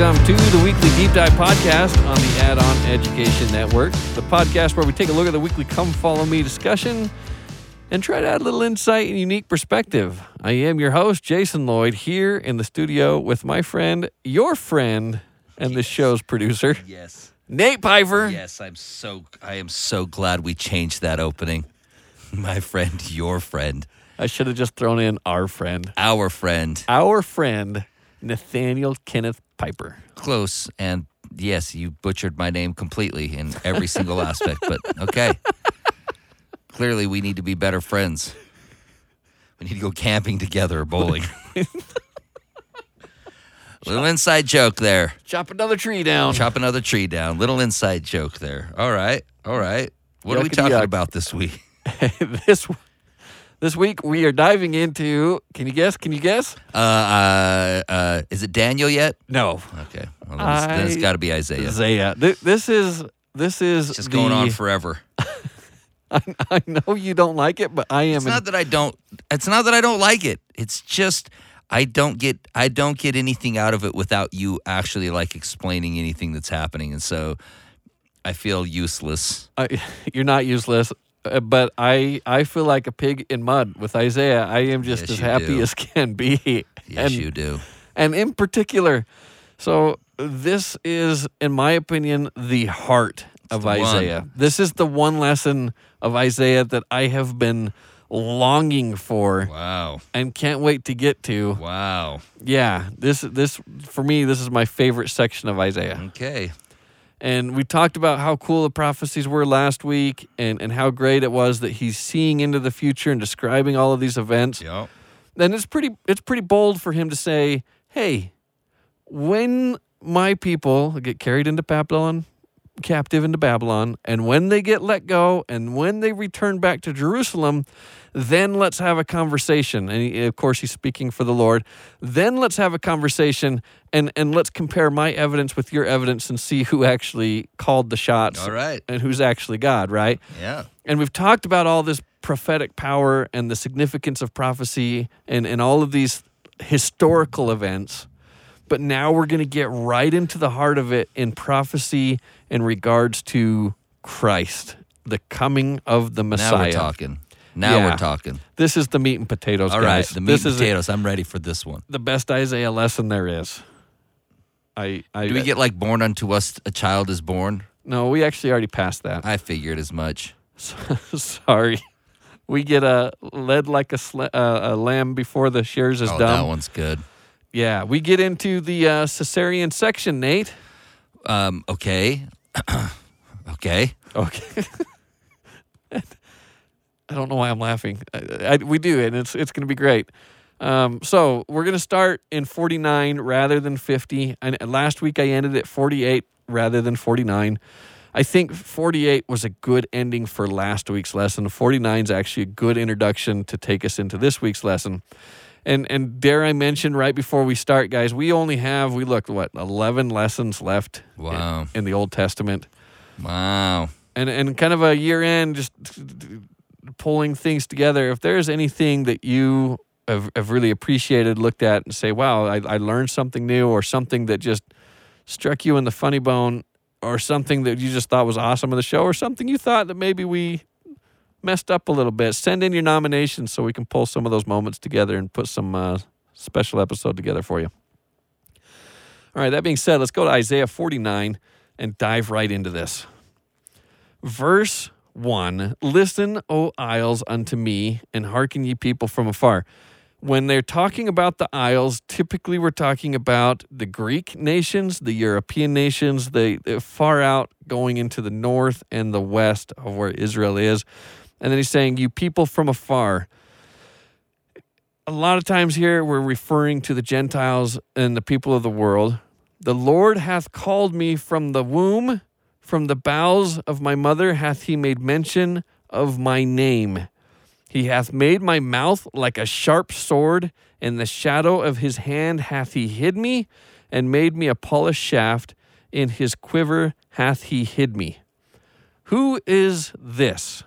welcome to the Weekly Deep Dive Podcast on the Add On Education Network, the podcast where we take a look at the weekly Come Follow Me discussion and try to add a little insight and unique perspective. I am your host, Jason Lloyd, here in the studio with my friend, your friend, and the show's producer, Yes. Nate Piper. Yes, I'm so I am so glad we changed that opening. My friend, your friend, I should have just thrown in our friend, our friend. our friend, Nathaniel Kenneth Piper. Close and yes, you butchered my name completely in every single aspect, but okay. Clearly we need to be better friends. We need to go camping together or bowling. Little inside joke there. Chop another tree down. Chop another tree down. Little inside joke there. All right. All right. What are we talking yuck. about this week? this this week we are diving into. Can you guess? Can you guess? Uh, uh, uh, is it Daniel yet? No, Okay. Well, then it's, then it's I- got to be Isaiah. Isaiah. Th- This is this is It's just the, going on forever. I, I know you don't like it, but I am. It's in- not that I don't. It's not that I don't like it. It's just I don't get. I don't get anything out of it without you actually like explaining anything that's happening, and so I feel useless. I, you're not useless, uh, but I I feel like a pig in mud with Isaiah. I am just Yes, as happy do. as can be. Yes, and, you do. and in particular, so this is, in my opinion, the heart of the one. Isaiah. This is the one lesson of Isaiah that I have been longing for Wow. and can't wait to get to. Wow. Yeah, this this for me this is my favorite section of Isaiah. Okay. And we talked about how cool the prophecies were last week and and how great it was that he's seeing into the future and describing all of these events. Yep. And it's pretty it's pretty bold for him to say, "Hey, when my people get carried into Babylon, captive into Babylon, and when they get let go and when they return back to Jerusalem, then let's have a conversation. And he, of course, he's speaking for the Lord. Then let's have a conversation and, and let's compare my evidence with your evidence and see who actually called the shots All right. and who's actually God, right? Yeah. And we've talked about all this prophetic power and the significance of prophecy and, and all of these historical events. But now we're going to get right into the heart of it in prophecy in regards to Christ, the coming of the Messiah. Now we're talking. Now Yeah. we're talking. This is the meat and potatoes, All right. guys. The meat this and potatoes. I'm ready for this one. the best Isaiah lesson there is. I, I Do we get like born unto us a child is born? no? We actually already passed that. I figured as much. Sorry. We get a led like a, sla- uh, a lamb before the shears is done. oh, dumb. that one's good. Yeah, we get into the uh, cesarean section, Nate. Um, okay. okay. Okay. I don't know why I'm laughing. I, I, we do, and it's it's going to be great. Um, so we're going to start in 49 rather than 50. And last week I ended at 48 rather than 49. I think 48 was a good ending for last week's lesson. 49 is actually a good introduction to take us into this week's lesson. And and dare I mention right before we start, guys, we only have we looked what 11 lessons left in- Wow. in the Old Testament Wow. and and kind of a year end just pulling things together if there's anything that you have, have really appreciated looked at and say wow I, I learned something new or something that just struck you in the funny bone or something that you just thought was awesome in the show or something you thought that maybe we messed up a little bit send in your nominations so we can pull some of those moments together and put some uh, special episode together for you all right that being said let's go to isaiah 49 and dive right into this Verse 1 Listen, O isles, unto me, and hearken ye people from afar. When they're talking about the isles, typically we're talking about the Greek nations, the European nations, the, the far out going into the north and the west of where Israel is. And then he's saying, You people from afar. A lot of times here we're referring to the Gentiles and the people of the world. The Lord hath called me from the womb. From the bowels of my mother hath he made mention of my name. He hath made my mouth like a sharp sword. In the shadow of his hand hath he hid me, and made me a polished shaft. In his quiver hath he hid me. Who is this?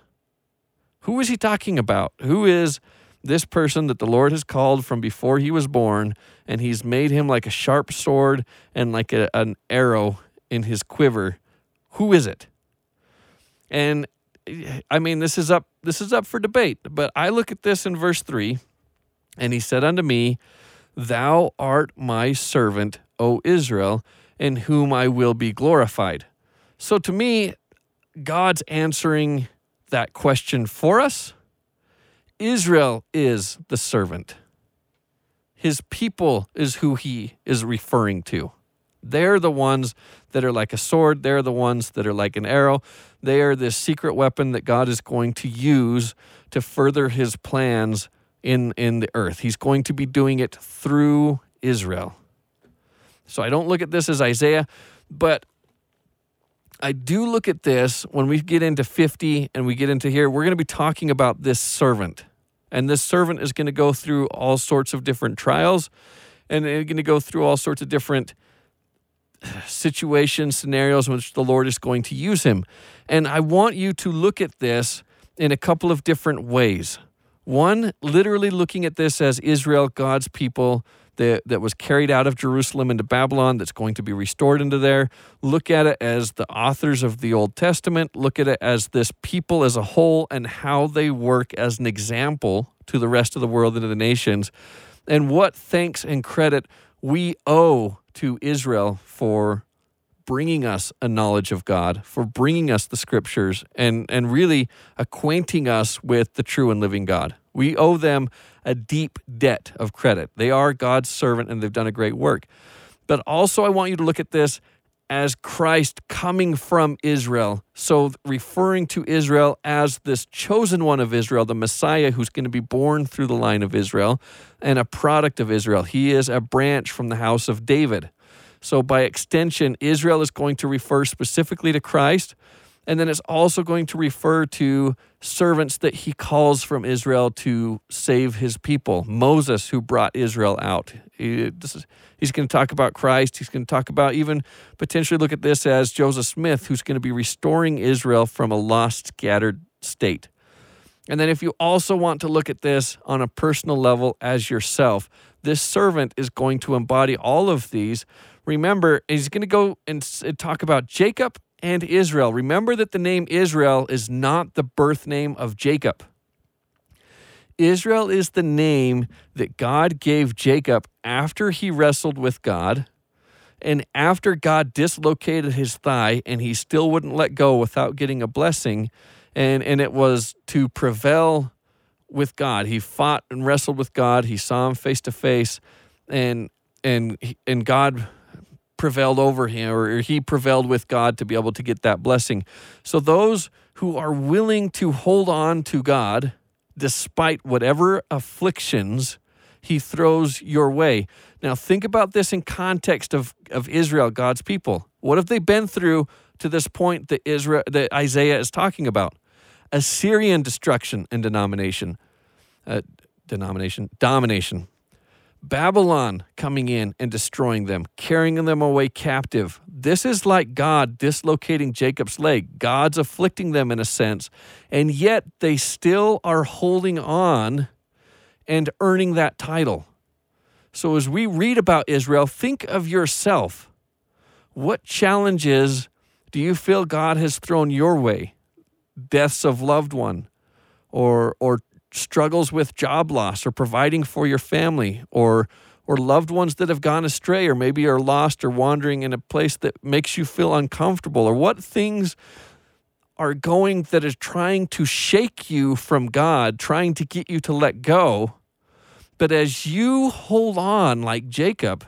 Who is he talking about? Who is this person that the Lord has called from before he was born, and he's made him like a sharp sword and like a, an arrow in his quiver. Who is it? And I mean, this is up this is up for debate, but I look at this in verse 3, and he said unto me, Thou art my servant, O Israel, in whom I will be glorified. So to me, God's answering that question for us. Israel is the servant. His people is who he is referring to. They're the ones that are like a sword. They're the ones that are like an arrow. They are this secret weapon that God is going to use to further his plans in, in the earth. He's going to be doing it through Israel. So I don't look at this as Isaiah, but I do look at this when we get into 50 and we get into here, we're going to be talking about this servant. And this servant is going to go through all sorts of different trials and they're going to go through all sorts of different situations, scenarios in which the Lord is going to use him. And I want you to look at this in a couple of different ways. One, literally looking at this as Israel, God's people that, that was carried out of Jerusalem into Babylon, that's going to be restored into there. Look at it as the authors of the Old Testament. Look at it as this people as a whole and how they work as an example to the rest of the world and to the nations. And what thanks and credit we owe to Israel for bringing us a knowledge of God, for bringing us the scriptures, and, and really acquainting us with the true and living God. We owe them a deep debt of credit. They are God's servant and they've done a great work. But also, I want you to look at this as Christ coming from Israel. So, referring to Israel as this chosen one of Israel, the Messiah who's going to be born through the line of Israel and a product of Israel. He is a branch from the house of David. So, by extension, Israel is going to refer specifically to Christ. And then it's also going to refer to servants that he calls from Israel to save his people. Moses, who brought Israel out. He, is, he's going to talk about Christ. He's going to talk about even potentially look at this as Joseph Smith, who's going to be restoring Israel from a lost, scattered state. And then, if you also want to look at this on a personal level as yourself, this servant is going to embody all of these. Remember, he's going to go and talk about Jacob and Israel. Remember that the name Israel is not the birth name of Jacob. Israel is the name that God gave Jacob after he wrestled with God and after God dislocated his thigh and he still wouldn't let go without getting a blessing. And, and it was to prevail with God. He fought and wrestled with God. He saw him face to face and and and God prevailed over him or he prevailed with God to be able to get that blessing. So those who are willing to hold on to God despite whatever afflictions he throws your way. Now think about this in context of, of Israel, God's people. What have they been through to this point that Israel that Isaiah is talking about? Assyrian destruction and denomination. Uh, denomination, domination. Babylon coming in and destroying them, carrying them away captive. This is like God dislocating Jacob's leg. God's afflicting them in a sense, and yet they still are holding on and earning that title. So as we read about Israel, think of yourself. What challenges do you feel God has thrown your way? Deaths of loved one or or struggles with job loss or providing for your family or or loved ones that have gone astray or maybe are lost or wandering in a place that makes you feel uncomfortable or what things are going that is trying to shake you from God, trying to get you to let go. But as you hold on like Jacob,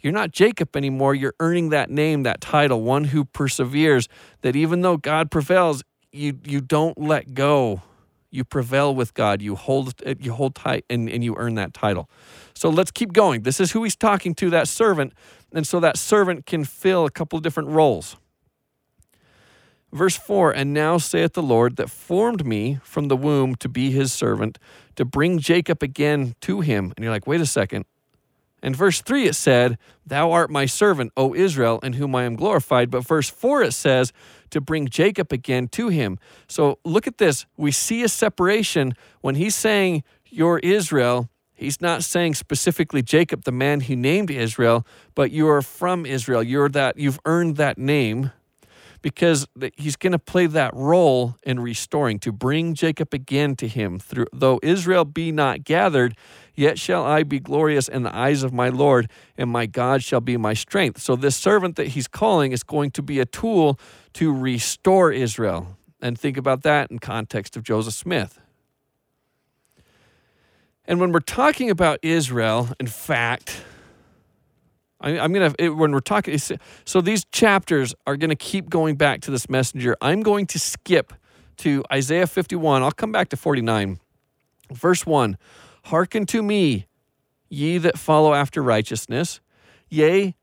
you're not Jacob anymore. You're earning that name, that title, one who perseveres, that even though God prevails, you, you don't let go you prevail with God, you hold you hold tight and, and you earn that title. So let's keep going. This is who he's talking to, that servant. And so that servant can fill a couple of different roles. Verse 4 And now saith the Lord that formed me from the womb to be his servant, to bring Jacob again to him. And you're like, wait a second. In verse 3, it said, Thou art my servant, O Israel, in whom I am glorified. But verse 4, it says, To bring Jacob again to him. So look at this. We see a separation when he's saying, you're Israel, he's not saying specifically Jacob, the man he named Israel, but you're from Israel. You're that, you've earned that name because he's going to play that role in restoring to bring Jacob again to him. Through though Israel be not gathered yet shall I be glorious in the eyes of my Lord and my God shall be my strength. So this servant that he's calling is going to be a tool to restore Israel. And think about that in context of Joseph Smith. And when we're talking about Israel in fact I, am gonna it, when we're talking. So these chapters are gonna keep going back to this messenger. I'm going to skip to Isaiah 51. I'll come back to 49, verse one. Hearken to me, ye that follow after righteousness, yea,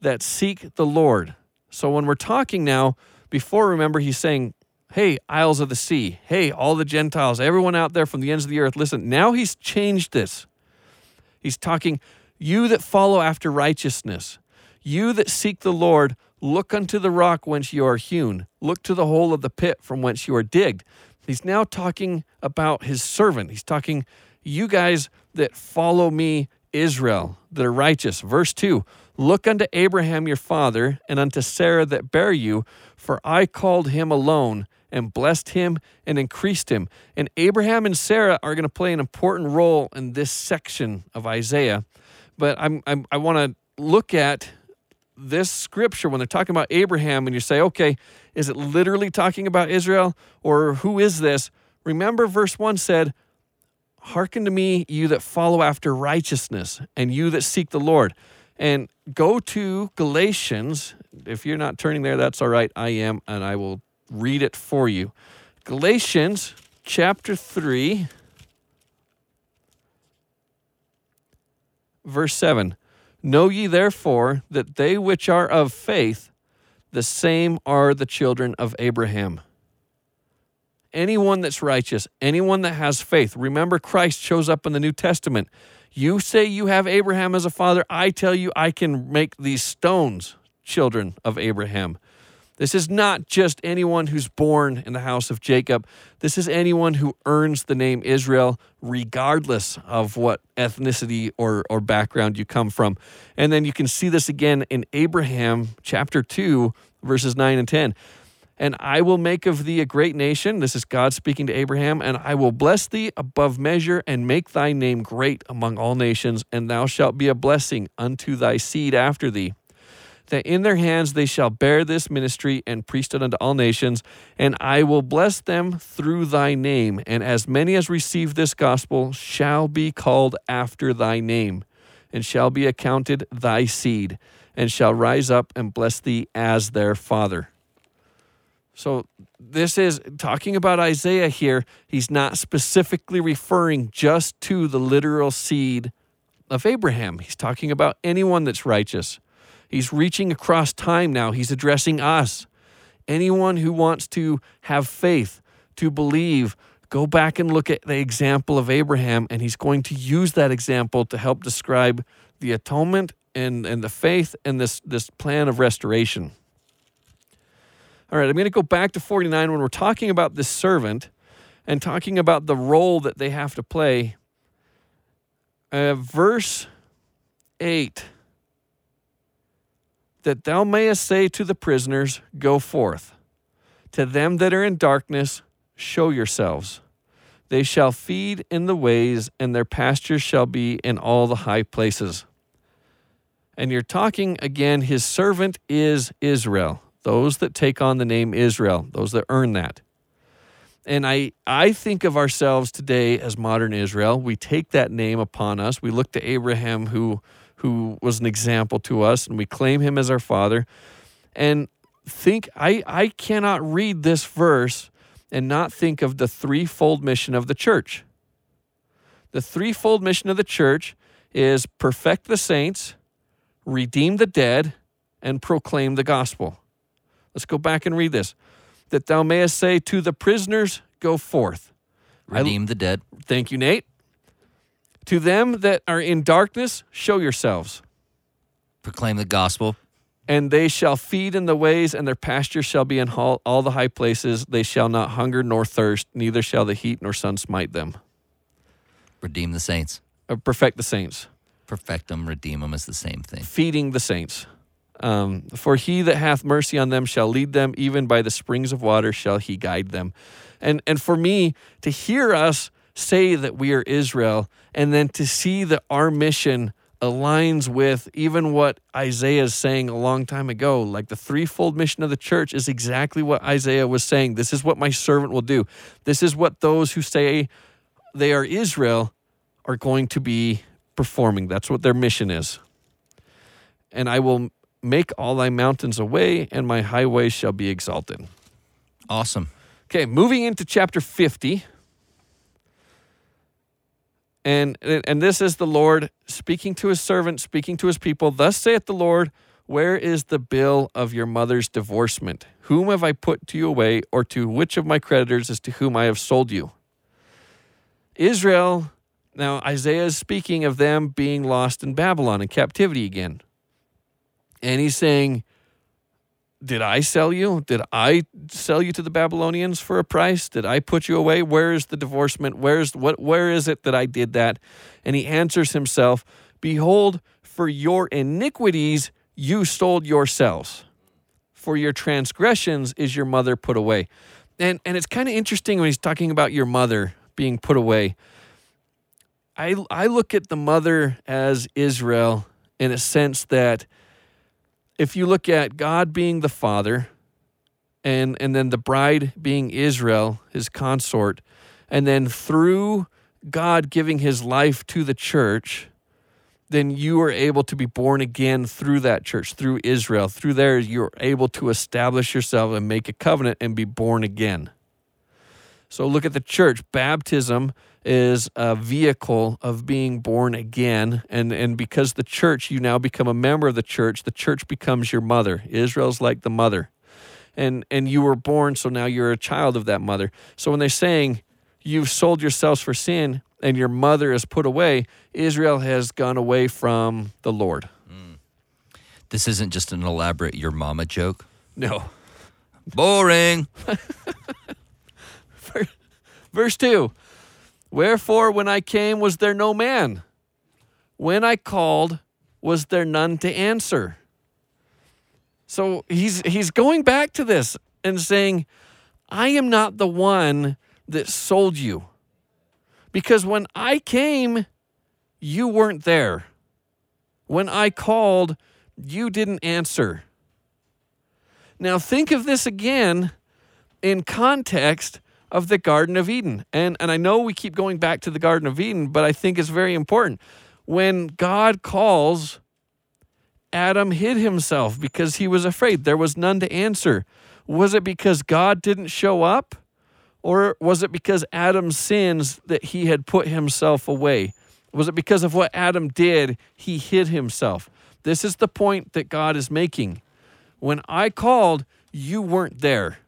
that seek the Lord. So when we're talking now, before remember he's saying, Hey, isles of the sea. Hey, all the Gentiles, everyone out there from the ends of the earth, listen. Now he's changed this. He's talking you that follow after righteousness, you that seek the Lord, look unto the rock whence you are hewn, look to the hole of the pit from whence you are digged. He's now talking about his servant. He's talking, you guys that follow me, Israel, that are righteous. Verse 2 Look unto Abraham your father, and unto Sarah that bare you, for I called him alone and blessed him and increased him. And Abraham and Sarah are going to play an important role in this section of Isaiah but I'm, I'm I want to look at this scripture when they're talking about Abraham and you say, okay, is it literally talking about Israel or who is this? Remember, verse 1 said, Hearken to me, you that follow after righteousness, and you that seek the Lord. And go to Galatians. If you're not turning there, that's all right. I am, and I will read it for you. Galatians chapter 3. Verse 7 Know ye therefore that they which are of faith, the same are the children of Abraham. Anyone that's righteous, anyone that has faith. Remember, Christ shows up in the New Testament. You say you have Abraham as a father. I tell you, I can make these stones children of Abraham. This is not just anyone who's born in the house of Jacob. This is anyone who earns the name Israel, regardless of what ethnicity or, or background you come from. And then you can see this again in Abraham chapter 2, verses 9 and 10. And I will make of thee a great nation. This is God speaking to Abraham. And I will bless thee above measure and make thy name great among all nations. And thou shalt be a blessing unto thy seed after thee that in their hands they shall bear this ministry and priesthood unto all nations, and I will bless them through thy name. And as many as receive this gospel shall be called after thy name, and shall be accounted thy seed, and shall rise up and bless thee as their father. So, this is talking about Isaiah here. He's not specifically referring just to the literal seed of Abraham. He's talking about anyone that's righteous. He's reaching across time now. He's addressing us. Anyone who wants to have faith, to believe, go back and look at the example of Abraham, and he's going to use that example to help describe the atonement and, and the faith and this, this plan of restoration. All right, I'm going to go back to 49 when we're talking about this servant and talking about the role that they have to play. Uh, verse 8 that thou mayest say to the prisoners, Go forth. To them that are in darkness, show yourselves. They shall feed in the ways, and their pastures shall be in all the high places. And you're talking again, his servant is Israel, those that take on the name Israel, those that earn that. And I, I think of ourselves today as modern Israel. We take that name upon us. We look to Abraham, who who was an example to us, and we claim him as our father. And think, I, I cannot read this verse and not think of the threefold mission of the church. The threefold mission of the church is perfect the saints, redeem the dead, and proclaim the gospel. Let's go back and read this. That thou mayest say to the prisoners, Go forth. Redeem I, the dead. Thank you, Nate. To them that are in darkness, show yourselves. Proclaim the gospel. And they shall feed in the ways, and their pasture shall be in all, all the high places. They shall not hunger nor thirst, neither shall the heat nor sun smite them. Redeem the saints. uh, perfect the saints. Perfect them, redeem them is the same thing. feeding the saints. Um, for he that hath mercy on them shall lead them, even by the springs of water shall he guide them. And and for me to hear us say that we are Israel, and then to see that our mission aligns with even what Isaiah is saying a long time ago, like the threefold mission of the church is exactly what Isaiah was saying. This is what my servant will do. This is what those who say they are Israel are going to be performing. That's what their mission is and I will make all thy mountains away, and my highways shall be exalted. Awesome. Okay, moving into chapter 50. And, and this is the Lord speaking to his servant, speaking to his people. Thus saith the Lord, Where is the bill of your mother's divorcement? Whom have I put to you away, or to which of my creditors is to whom I have sold you? Israel, now Isaiah is speaking of them being lost in Babylon in captivity again. And he's saying, Did I sell you? Did I sell you to the Babylonians for a price? Did I put you away? Where is the divorcement? Where's what where is it that I did that? And he answers himself, Behold, for your iniquities you sold yourselves. For your transgressions is your mother put away. And and it's kind of interesting when he's talking about your mother being put away. I I look at the mother as Israel in a sense that if you look at God being the father and and then the bride being Israel, his consort, and then through God giving his life to the church, then you are able to be born again through that church, through Israel. Through there, you're able to establish yourself and make a covenant and be born again. So look at the church. Baptism is a vehicle of being born again. And, and because the church, you now become a member of the church, the church becomes your mother. Israel's like the mother. And, and you were born, so now you're a child of that mother. So when they're saying you've sold yourselves for sin and your mother is put away, Israel has gone away from the Lord. Mm. This isn't just an elaborate your mama joke. No. Boring. Verse 2 Wherefore, when I came, was there no man? When I called, was there none to answer? So he's, he's going back to this and saying, I am not the one that sold you. Because when I came, you weren't there. When I called, you didn't answer. Now, think of this again in context of the Garden of Eden. And, and I know we keep going back to the Garden of Eden, but I think it's very important. When God calls, Adam hid himself because he was afraid. There was none to answer. Was it because God didn't show up? Or was it because Adam's sins that he had put himself away? Was it because of what Adam did, he hid himself? This is the point that God is making. When I called, you weren't there.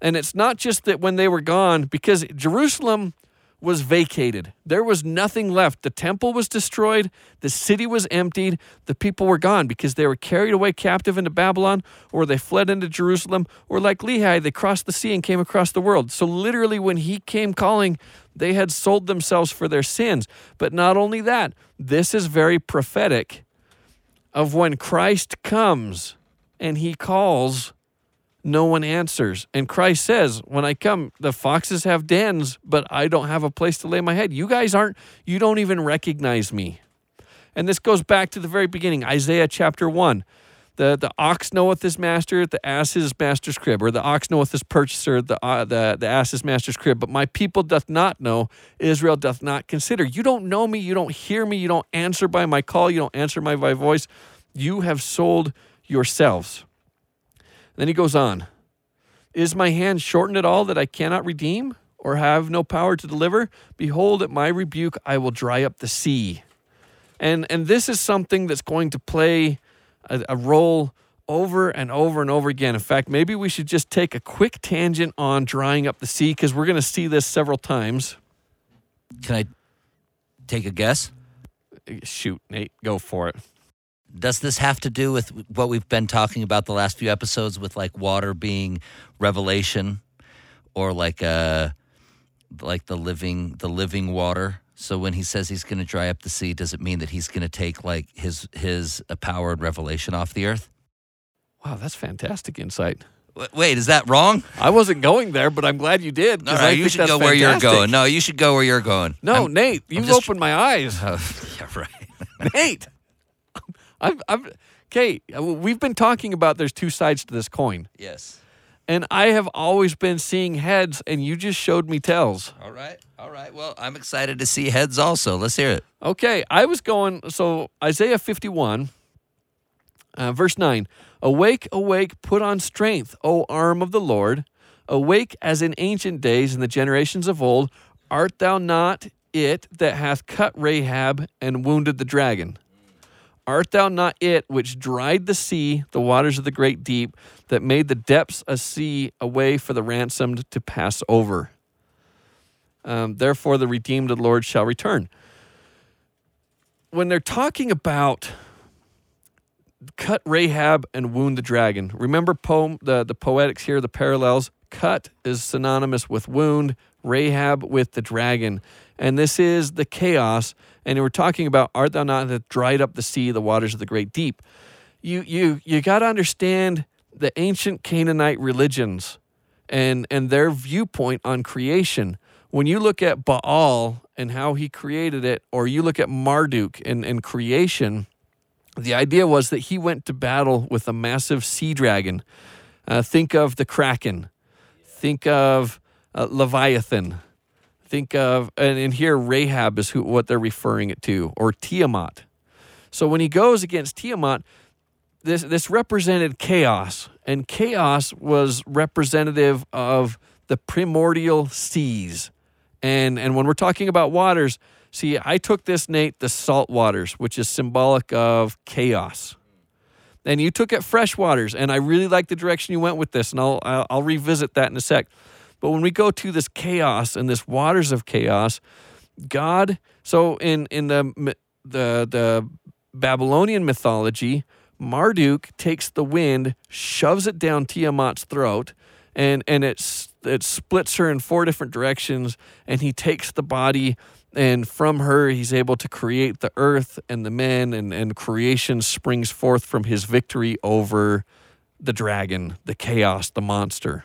And it's not just that when they were gone, because Jerusalem was vacated. There was nothing left. The temple was destroyed. The city was emptied. The people were gone because they were carried away captive into Babylon, or they fled into Jerusalem, or like Lehi, they crossed the sea and came across the world. So, literally, when he came calling, they had sold themselves for their sins. But not only that, this is very prophetic of when Christ comes and he calls no one answers. And Christ says, When I come, the foxes have dens, but I don't have a place to lay my head. You guys aren't, you don't even recognize me. And this goes back to the very beginning, Isaiah chapter 1. The, the ox knoweth his master, the ass his master's crib, or the ox knoweth his purchaser, the, uh, the, the ass his master's crib. But my people doth not know, Israel doth not consider. You don't know me, you don't hear me, you don't answer by my call, you don't answer by my voice. You have sold yourselves. Then he goes on Is my hand shortened at all that I cannot redeem, or have no power to deliver? Behold, at my rebuke I will dry up the sea. And, and this is something that's going to play a, a role over and over and over again. In fact, maybe we should just take a quick tangent on drying up the sea because we're going to see this several times. Can I take a guess? Uh, shoot, Nate, go for it. Does this have to do with what we've been talking about the last few episodes with like water being revelation or like uh like the living the living water? So when he says he's going to dry up the sea, does it mean that he's going to take like his his uh, power and revelation off the earth? Wow, that's fantastic insight. Wait, is that wrong? I wasn't going there, but I'm glad you did. No, no, I you should go where you're going. No, you should go where you're going. No, I'm- Nate, you've opened my eyes. Oh, yeah, right. Nate, I've, I've, okay, we've been talking about there's two sides to this coin, Yes. and I have always been seeing heads, and you just showed me tails. All right. All right. Well, I'm excited to see heads also. Let's hear it. Okay, I was going, so Isaiah 51, uh, verse 9 Awake, awake, put on strength, O arm of the Lord. Awake as in ancient days, in the generations of old. Art thou not it that hath cut Rahab and wounded the dragon? Art thou not it which dried the sea, the waters of the great deep, that made the depths a sea a way for the ransomed to pass over? Um, therefore, the redeemed of the Lord shall return. When they're talking about cut Rahab and wound the dragon, remember poem the, the poetics here, the parallels. Cut is synonymous with wound, Rahab with the dragon. And this is the chaos. And we're talking about art thou not that dried up the sea, the waters of the great deep. You you you got to understand the ancient Canaanite religions and and their viewpoint on creation. When you look at Baal and how he created it, or you look at Marduk and, and creation, the idea was that he went to battle with a massive sea dragon. Uh, think of the Kraken. Think of uh, Leviathan. Think of, and, and here Rahab is who, what they're referring it to, or Tiamat. So when he goes against Tiamat, this this represented chaos, and chaos was representative of the primordial seas. And and when we're talking about waters, see, I took this Nate the salt waters, which is symbolic of chaos. And you took it fresh waters, and I really like the direction you went with this, and I'll I'll, I'll revisit that in a sec. But when we go to this chaos and this waters of chaos, God. So in in the the the Babylonian mythology, Marduk takes the wind, shoves it down Tiamat's throat, and and it's it splits her in four different directions, and he takes the body. And from her, he's able to create the earth and the men, and, and creation springs forth from his victory over the dragon, the chaos, the monster.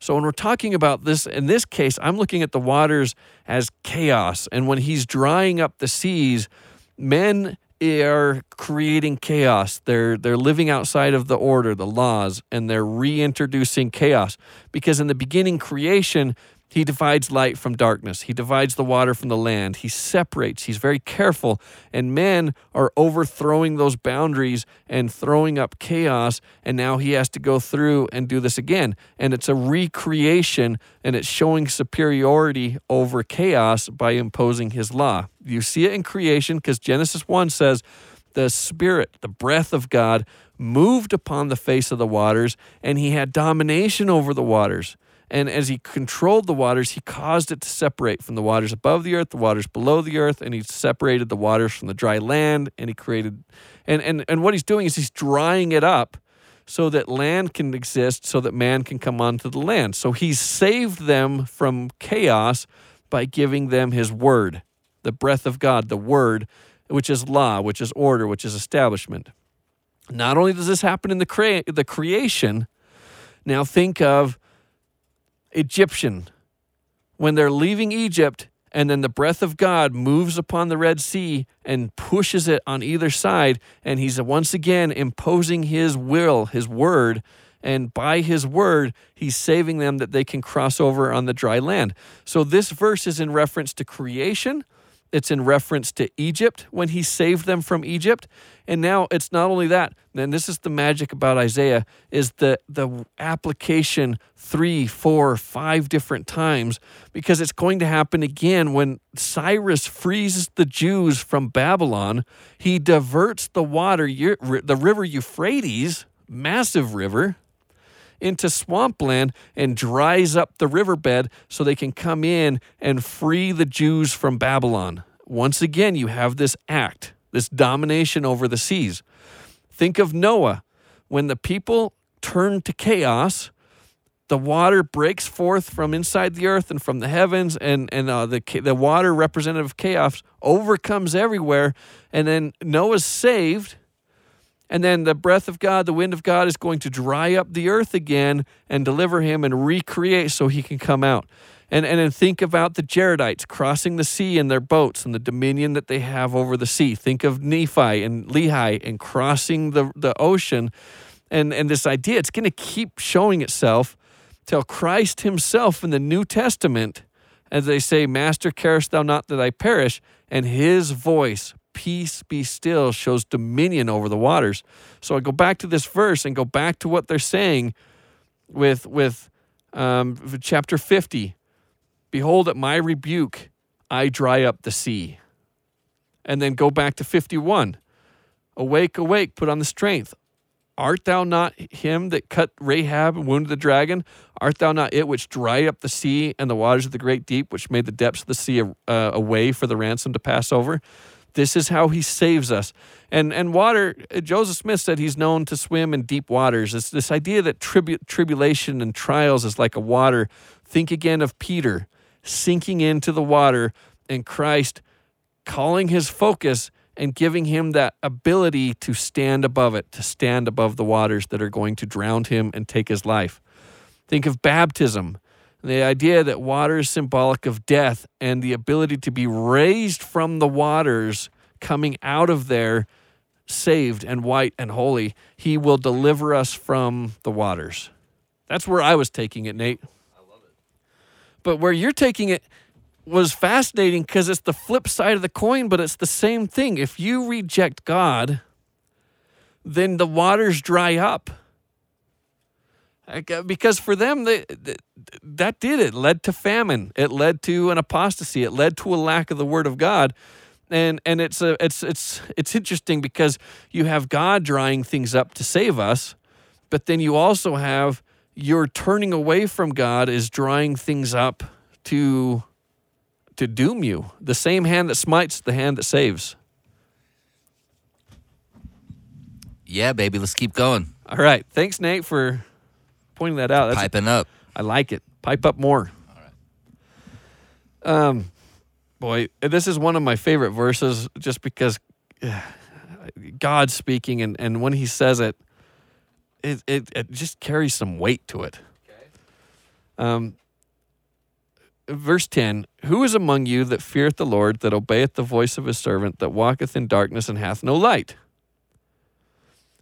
So when we're talking about this, in this case, I'm looking at the waters as chaos. And when he's drying up the seas, men are creating chaos. They're they're living outside of the order, the laws, and they're reintroducing chaos. Because in the beginning creation, he divides light from darkness. He divides the water from the land. He separates. He's very careful. And men are overthrowing those boundaries and throwing up chaos. And now he has to go through and do this again. And it's a recreation and it's showing superiority over chaos by imposing his law. You see it in creation because Genesis 1 says, the Spirit, the breath of God, moved upon the face of the waters, and he had domination over the waters. And as he controlled the waters, he caused it to separate from the waters above the earth, the waters below the earth, and he separated the waters from the dry land. And he created, and, and, and what he's doing is he's drying it up so that land can exist, so that man can come onto the land. So he saved them from chaos by giving them his word, the breath of God, the word, which is law, which is order, which is establishment. Not only does this happen in the, crea- the creation, now think of Egyptian when they're leaving Egypt and then the breath of God moves upon the Red Sea and pushes it on either side and he's once again imposing his will, his word, and by his word he's saving them that they can cross over on the dry land. So this verse is in reference to creation. It's in reference to Egypt when he saved them from Egypt. And now it's not only that, and this is the magic about Isaiah, is the the application three, four, five different times, because it's going to happen again when Cyrus frees the Jews from Babylon. He diverts the water, the river Euphrates, massive river, into swampland and dries up the riverbed so they can come in and free the Jews from Babylon. Once again, you have this act, this domination over the seas. Think of Noah. When the people turn to chaos, the water breaks forth from inside the earth and from the heavens, and and uh, the the water representative of chaos overcomes everywhere, and then Noah's saved, and then the breath of God, the wind of God, is going to dry up the earth again and deliver him and recreate so he can come out. And and then think about the Jaredites crossing the sea in their boats and the dominion that they have over the sea. Think of Nephi and Lehi and crossing the the ocean, and and this idea it's going to keep showing itself till Christ Himself in the New Testament, as they say, Master, carest thou not that I perish? And His voice, peace be still, shows dominion over the waters. So I go back to this verse and go back to what they're saying with with um, chapter fifty. Behold, at my rebuke, I dry up the sea. And then go back to 51. Awake, awake, put on the strength. Art thou not him that cut Rahab and wounded the dragon? Art thou not it which dried up the sea and the waters of the great deep, which made the depths of the sea a, uh, a way for the ransom to pass over? This is how he saves us. And and water, Joseph Smith said he's known to swim in deep waters. It's this idea that tribu- tribulation and trials is like a water. Think again of Peter sinking into the water and Christ calling his focus and giving him that ability to stand above it, to stand above the waters that are going to drown him and take his life. Think of baptism, the idea that water is symbolic of death and the ability to be raised from the waters coming out of there saved and white and holy. He will deliver us from the waters. That's where I was taking it, Nate. I love it. But where you're taking it, was fascinating because it's the flip side of the coin, but it's the same thing. If you reject God, then the waters dry up. Because for them, they, that did it. led to famine. It led to an apostasy. It led to a lack of the word of God. And and it's a, it's it's it's interesting because you have God drying things up to save us, but then you also have your turning away from God is drying things up to to doom you. The same hand that smites, the hand that saves. Yeah, baby, let's keep going. All right. Thanks, Nate, for pointing that out. That's, Piping up. I like it. Pipe up more. All right. Um, boy, this is one of my favorite verses just because uh, God's speaking, and, and when he says it, it, it, it just carries some weight to it. Okay. Um, verse 10 Who is among you that feareth the Lord, that obeyeth the voice of his servant, that walketh in darkness and hath no light?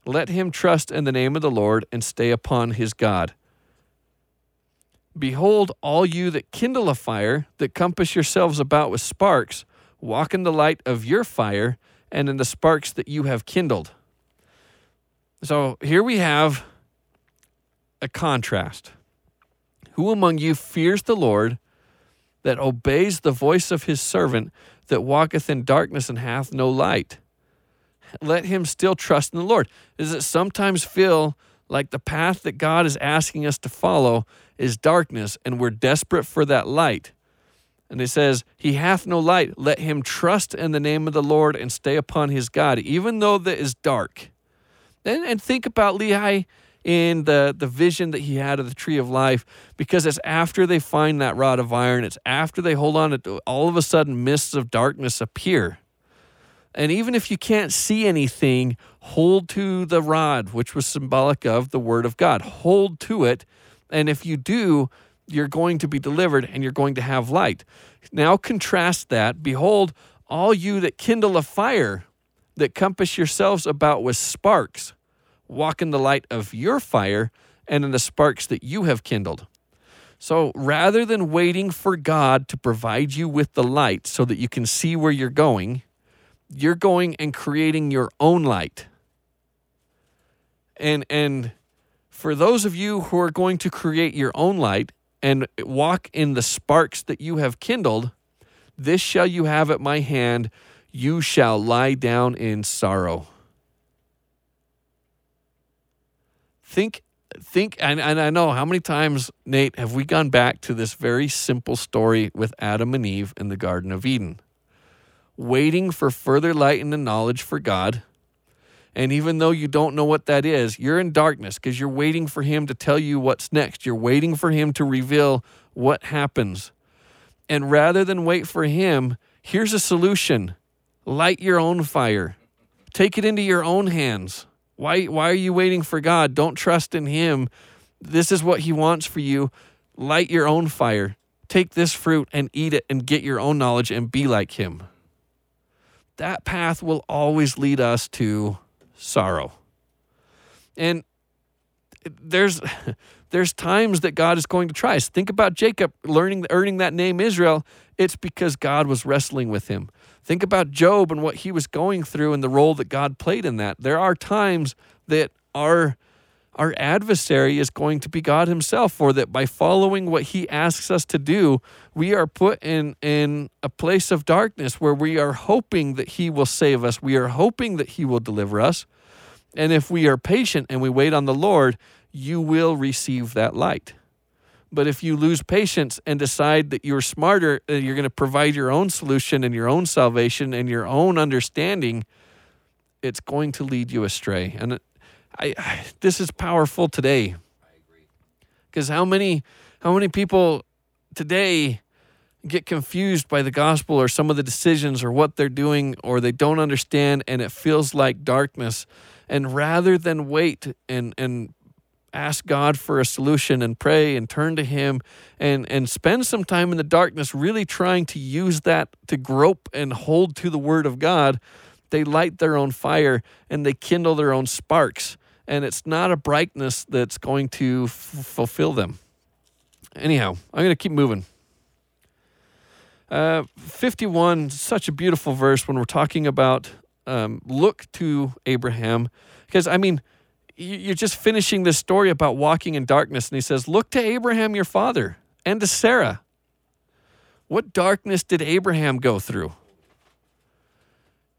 Let him trust in the name of the Lord and stay upon his God. Behold, all you that kindle a fire, that compass yourselves about with sparks, walk in the light of your fire and in the sparks that you have kindled. So here we have a contrast. Who among you fears the Lord that obeys the voice of his servant that walketh in darkness and hath no light. Let him still trust in the Lord. Does it sometimes feel like the path that God is asking us to follow is darkness and we're desperate for that light? And it says, He hath no light. Let him trust in the name of the Lord and stay upon his God, even though that is dark. And, and think about Lehi in the, the vision that he had of the tree of life because it's after they find that rod of iron, it's after they hold on to all of a sudden mists of darkness appear. And even if you can't see anything, hold to the rod, which was symbolic of the word of God. Hold to it. And if you do, you're going to be delivered and you're going to have light. Now contrast that. Behold, all you that kindle a fire, that compass yourselves about with sparks walk in the light of your fire and in the sparks that you have kindled. So rather than waiting for God to provide you with the light so that you can see where you're going, you're going and creating your own light. And and for those of you who are going to create your own light and walk in the sparks that you have kindled, this shall you have at my hand, you shall lie down in sorrow. think think and, and I know how many times Nate have we gone back to this very simple story with Adam and Eve in the Garden of Eden, waiting for further light and the knowledge for God. And even though you don't know what that is, you're in darkness because you're waiting for Him to tell you what's next. You're waiting for Him to reveal what happens. And rather than wait for Him, here's a solution light your own fire, take it into your own hands. Why, why are you waiting for God? Don't trust in Him. This is what He wants for you. Light your own fire. Take this fruit and eat it and get your own knowledge and be like Him. That path will always lead us to sorrow. And there's there's times that God is going to try us. Think about Jacob learning earning that name Israel. It's because God was wrestling with him. Think about Job and what he was going through and the role that God played in that. There are times that our our adversary is going to be God himself or that by following what he asks us to do, we are put in in a place of darkness where we are hoping that he will save us. We are hoping that he will deliver us. And if we are patient and we wait on the Lord, you will receive that light. But if you lose patience and decide that you're smarter, that you're going to provide your own solution and your own salvation and your own understanding, it's going to lead you astray. And I, this is powerful today. Because how many how many people today get confused by the gospel or some of the decisions or what they're doing or they don't understand and it feels like darkness and rather than wait and and ask God for a solution and pray and turn to him and and spend some time in the darkness really trying to use that to grope and hold to the word of God they light their own fire and they kindle their own sparks and it's not a brightness that's going to f- fulfill them anyhow i'm going to keep moving uh, 51 such a beautiful verse when we're talking about um, look to abraham because i mean you're just finishing this story about walking in darkness. And he says, Look to Abraham, your father, and to Sarah. What darkness did Abraham go through?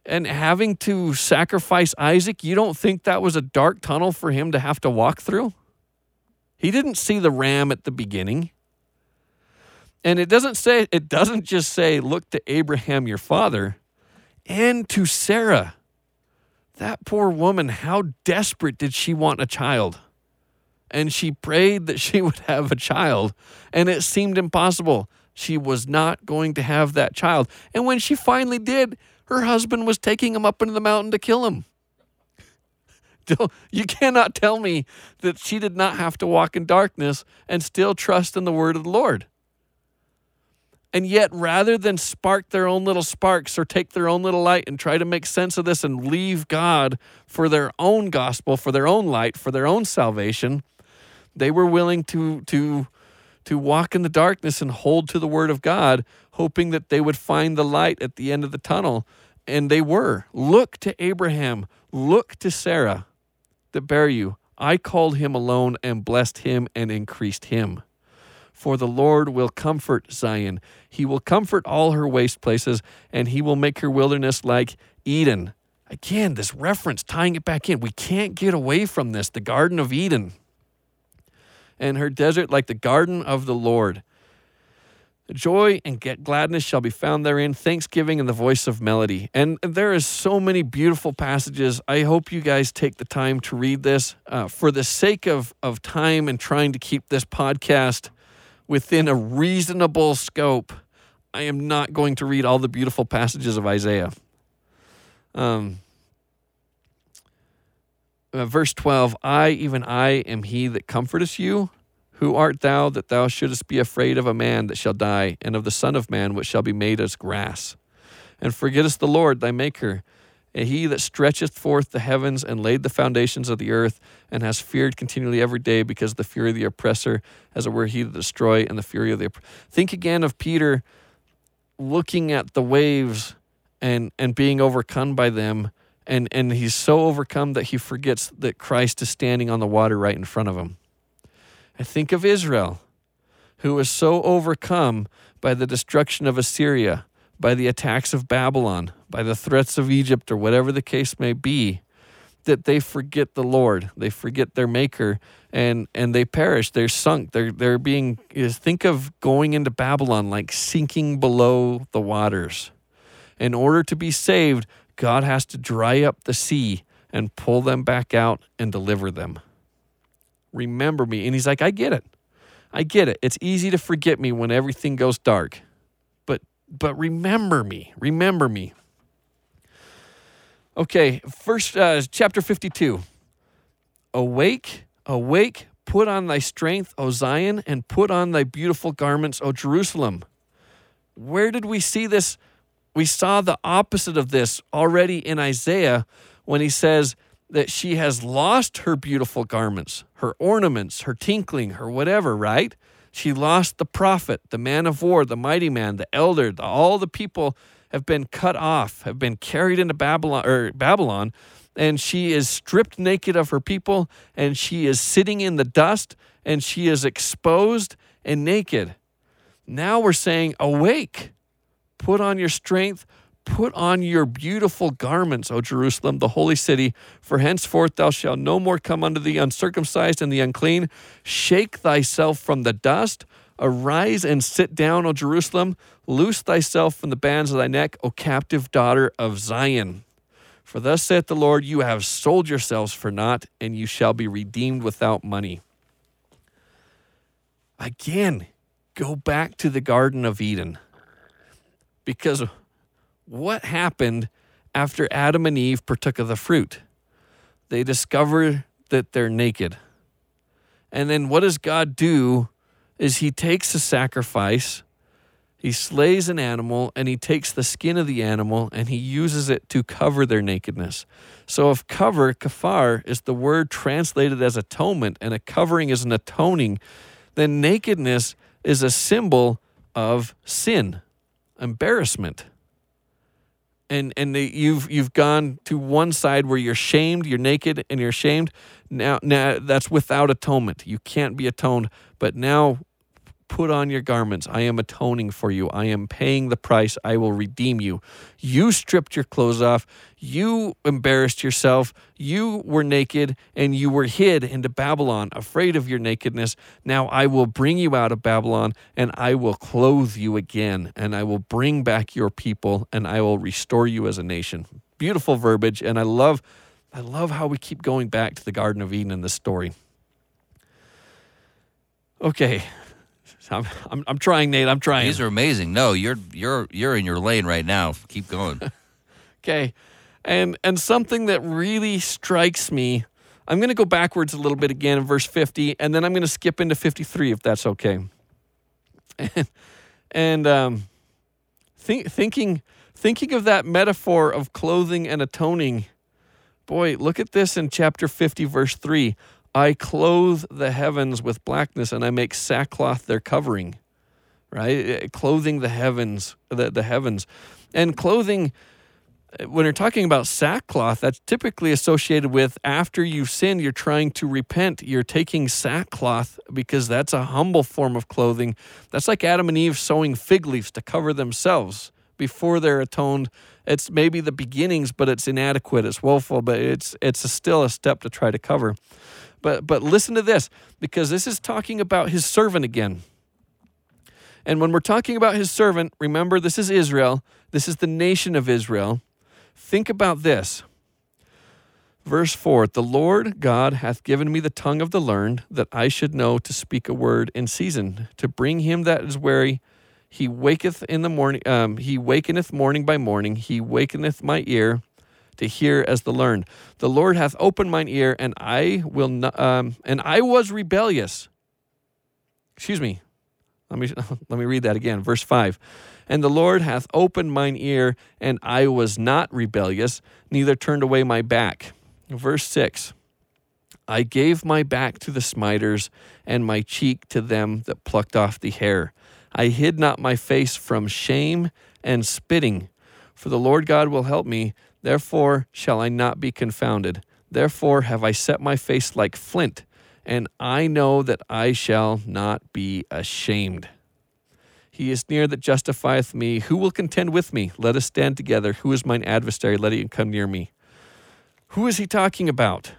And having to sacrifice Isaac, you don't think that was a dark tunnel for him to have to walk through? He didn't see the ram at the beginning. And it doesn't say, it doesn't just say, look to Abraham, your father, and to Sarah that poor woman, how desperate did she want a child? And she prayed that she would have a child, and it seemed impossible. She was not going to have that child. And when she finally did, her husband was taking him up into the mountain to kill him. You cannot tell me that she did not have to walk in darkness and still trust in the word of the Lord. And yet, rather than spark their own little sparks or take their own little light and try to make sense of this and leave God for their own gospel, for their own light, for their own salvation, they were willing to, to, to walk in the darkness and hold to the word of God, hoping that they would find the light at the end of the tunnel. And they were. Look to Abraham, look to Sarah that bear you. I called him alone and blessed him and increased him for the Lord will comfort Zion. He will comfort all her waste places, and he will make her wilderness like Eden. Again, this reference tying it back in. We can't get away from this the Garden of Eden. And her desert like the garden of the Lord. Joy and get gladness shall be found therein, thanksgiving and the voice of melody. And there is so many beautiful passages. I hope you guys take the time to read this. Uh, for the sake of, of time and trying to keep this podcast within a reasonable scope, I am not going to read all the beautiful passages of Isaiah. Um, uh, verse 12 I, even I, am he that comforteth you. Who art thou that thou shouldest be afraid of a man that shall die, and of the Son of Man which shall be made as grass? And forgettest the Lord thy Maker, and he that stretcheth forth the heavens and laid the foundations of the earth, and has feared continually every day because of the fury of the oppressor, as it were he that destroy, and the fury of the opp- think again of Peter looking at the waves and and being overcome by them, and and he's so overcome that he forgets that Christ is standing on the water right in front of him. I think of Israel, who was so overcome by the destruction of Assyria by the attacks of Babylon, by the threats of Egypt, or whatever the case may be, that they forget the Lord, they forget their Maker, and and they perish. They're sunk. They're they're being. Is think of going into Babylon like sinking below the waters. In order to be saved, God has to dry up the sea and pull them back out and deliver them. Remember me. And he's like, I get it. I get it. It's easy to forget me when everything goes dark. But but remember me. Remember me. Okay, first uh, chapter 52. Awake, awake, put on thy strength, O Zion, and put on thy beautiful garments, O Jerusalem. Where did we see this? We saw the opposite of this already in Isaiah when he says that she has lost her beautiful garments, her ornaments, her tinkling, her whatever, right? She lost the prophet, the man of war, the mighty man, the elder, the, all the people have been cut off, have been carried into Babylon or Babylon, and she is stripped naked of her people, and she is sitting in the dust, and she is exposed and naked. Now we're saying, Awake, put on your strength, put on your beautiful garments, O Jerusalem, the holy city, for henceforth thou shalt no more come unto the uncircumcised and the unclean. Shake thyself from the dust. Arise and sit down, O Jerusalem. Loose thyself from the bands of thy neck, O captive daughter of Zion. For thus saith the Lord, You have sold yourselves for naught, and you shall be redeemed without money. Again, go back to the Garden of Eden. Because what happened after Adam and Eve partook of the fruit? They discover that they're naked. And then what does God do? Is he takes a sacrifice he slays an animal and he takes the skin of the animal and he uses it to cover their nakedness. So, if cover, kafar, is the word translated as atonement and a covering is an atoning, then nakedness is a symbol of sin, embarrassment. And, and you've you've gone to one side where you're shamed, you're naked and you're shamed. Now now that's without atonement. You can't be atoned. But now Put on your garments. I am atoning for you. I am paying the price. I will redeem you. You stripped your clothes off. You embarrassed yourself. You were naked and you were hid into Babylon, afraid of your nakedness. Now I will bring you out of Babylon and I will clothe you again and I will bring back your people and I will restore you as a nation. Beautiful verbiage. And I love. I love how we keep going back to the Garden of Eden in this story. Okay, I'm, I'm, I'm trying, Nate. I'm trying. These are amazing. No, you're you're you're in your lane right now. Keep going. okay, and and something that really strikes me. I'm going to go backwards a little bit again in verse 50, and then I'm going to skip into 53 if that's okay. And, and um, think, thinking thinking of that metaphor of clothing and atoning. Boy, look at this in chapter 50, verse 3. I clothe the heavens with blackness and I make sackcloth their covering. Right? Eh, clothing the heavens, the, the heavens. And clothing, eh, when you're talking about sackcloth, that's typically associated with after you've sinned, you're trying to repent. You're taking sackcloth because that's a humble form of clothing. That's like Adam and Eve sewing fig leaves to cover themselves before they're atoned. It's maybe the beginnings, but it's inadequate. It's woeful, but it's it's still a step to try to cover. But but listen to this because this is talking about his servant again. And when we're talking about his servant, remember this is Israel. This is the nation of Israel. Think about this. Verse 4 The Lord God hath given me the tongue of the learned, that I should know to speak a word in season, to bring him that is weary. He waketh in the morning, um, he wakeneth morning by morning, he wakeneth my ear to hear as the learned. The Lord hath opened mine ear, and I will not, um, and I was rebellious. Excuse me. Let me let me read that again. Verse five. And the Lord hath opened mine ear, and I was not rebellious, neither turned away my back. Verse six. I gave my back to the smiters, and my cheek to them that plucked off the hair. I hid not my face from shame and spitting. For the Lord God will help me, Therefore shall I not be confounded. Therefore have I set my face like flint, and I know that I shall not be ashamed. He is near that justifieth me. Who will contend with me? Let us stand together. Who is mine adversary? Let him come near me. Who is he talking about?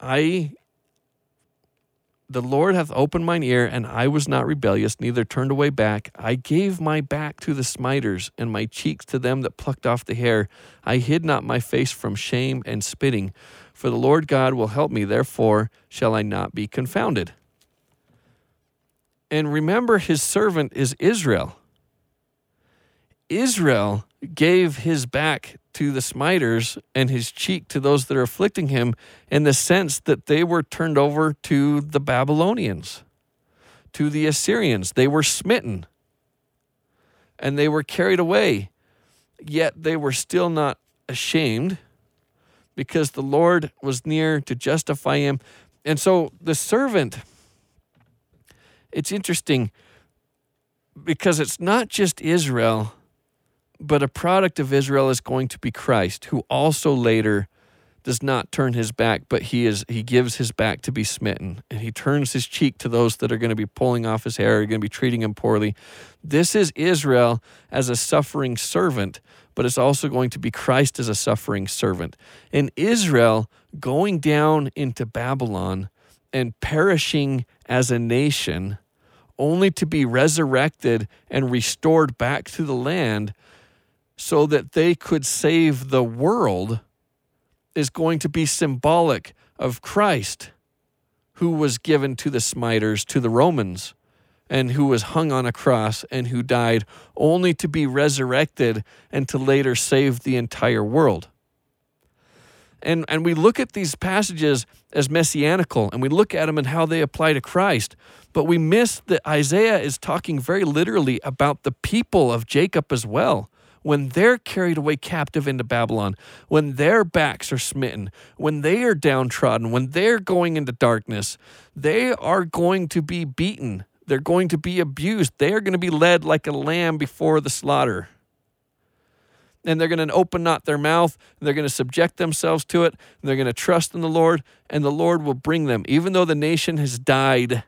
I the Lord hath opened mine ear, and I was not rebellious, neither turned away back. I gave my back to the smiters, and my cheeks to them that plucked off the hair. I hid not my face from shame and spitting. For the Lord God will help me, therefore shall I not be confounded. And remember, his servant is Israel. Israel gave his back to the smiters and his cheek to those that are afflicting him in the sense that they were turned over to the Babylonians, to the Assyrians. They were smitten and they were carried away, yet they were still not ashamed because the Lord was near to justify him. And so the servant, it's interesting because it's not just Israel but a product of Israel is going to be Christ, who also later does not turn his back, but he is he gives his back to be smitten, and he turns his cheek to those that are going to be pulling off his hair, are going to be treating him poorly. This is Israel as a suffering servant, but it's also going to be Christ as a suffering servant. And Israel going down into Babylon and perishing as a nation, only to be resurrected and restored back to the land so that they could save the world is going to be symbolic of Christ, who was given to the smiters, to the Romans, and who was hung on a cross and who died only to be resurrected and to later save the entire world. And, and we look at these passages as messianical and we look at them and how they apply to Christ, but we miss that Isaiah is talking very literally about the people of Jacob as well when they're carried away captive into Babylon, when their backs are smitten, when they are downtrodden, when they're going into darkness, they are going to be beaten. They're going to be abused. They are going to be led like a lamb before the slaughter. And they're going to open not their mouth, and they're going to subject themselves to it, and they're going to trust in the Lord, and the Lord will bring them. Even though the nation has died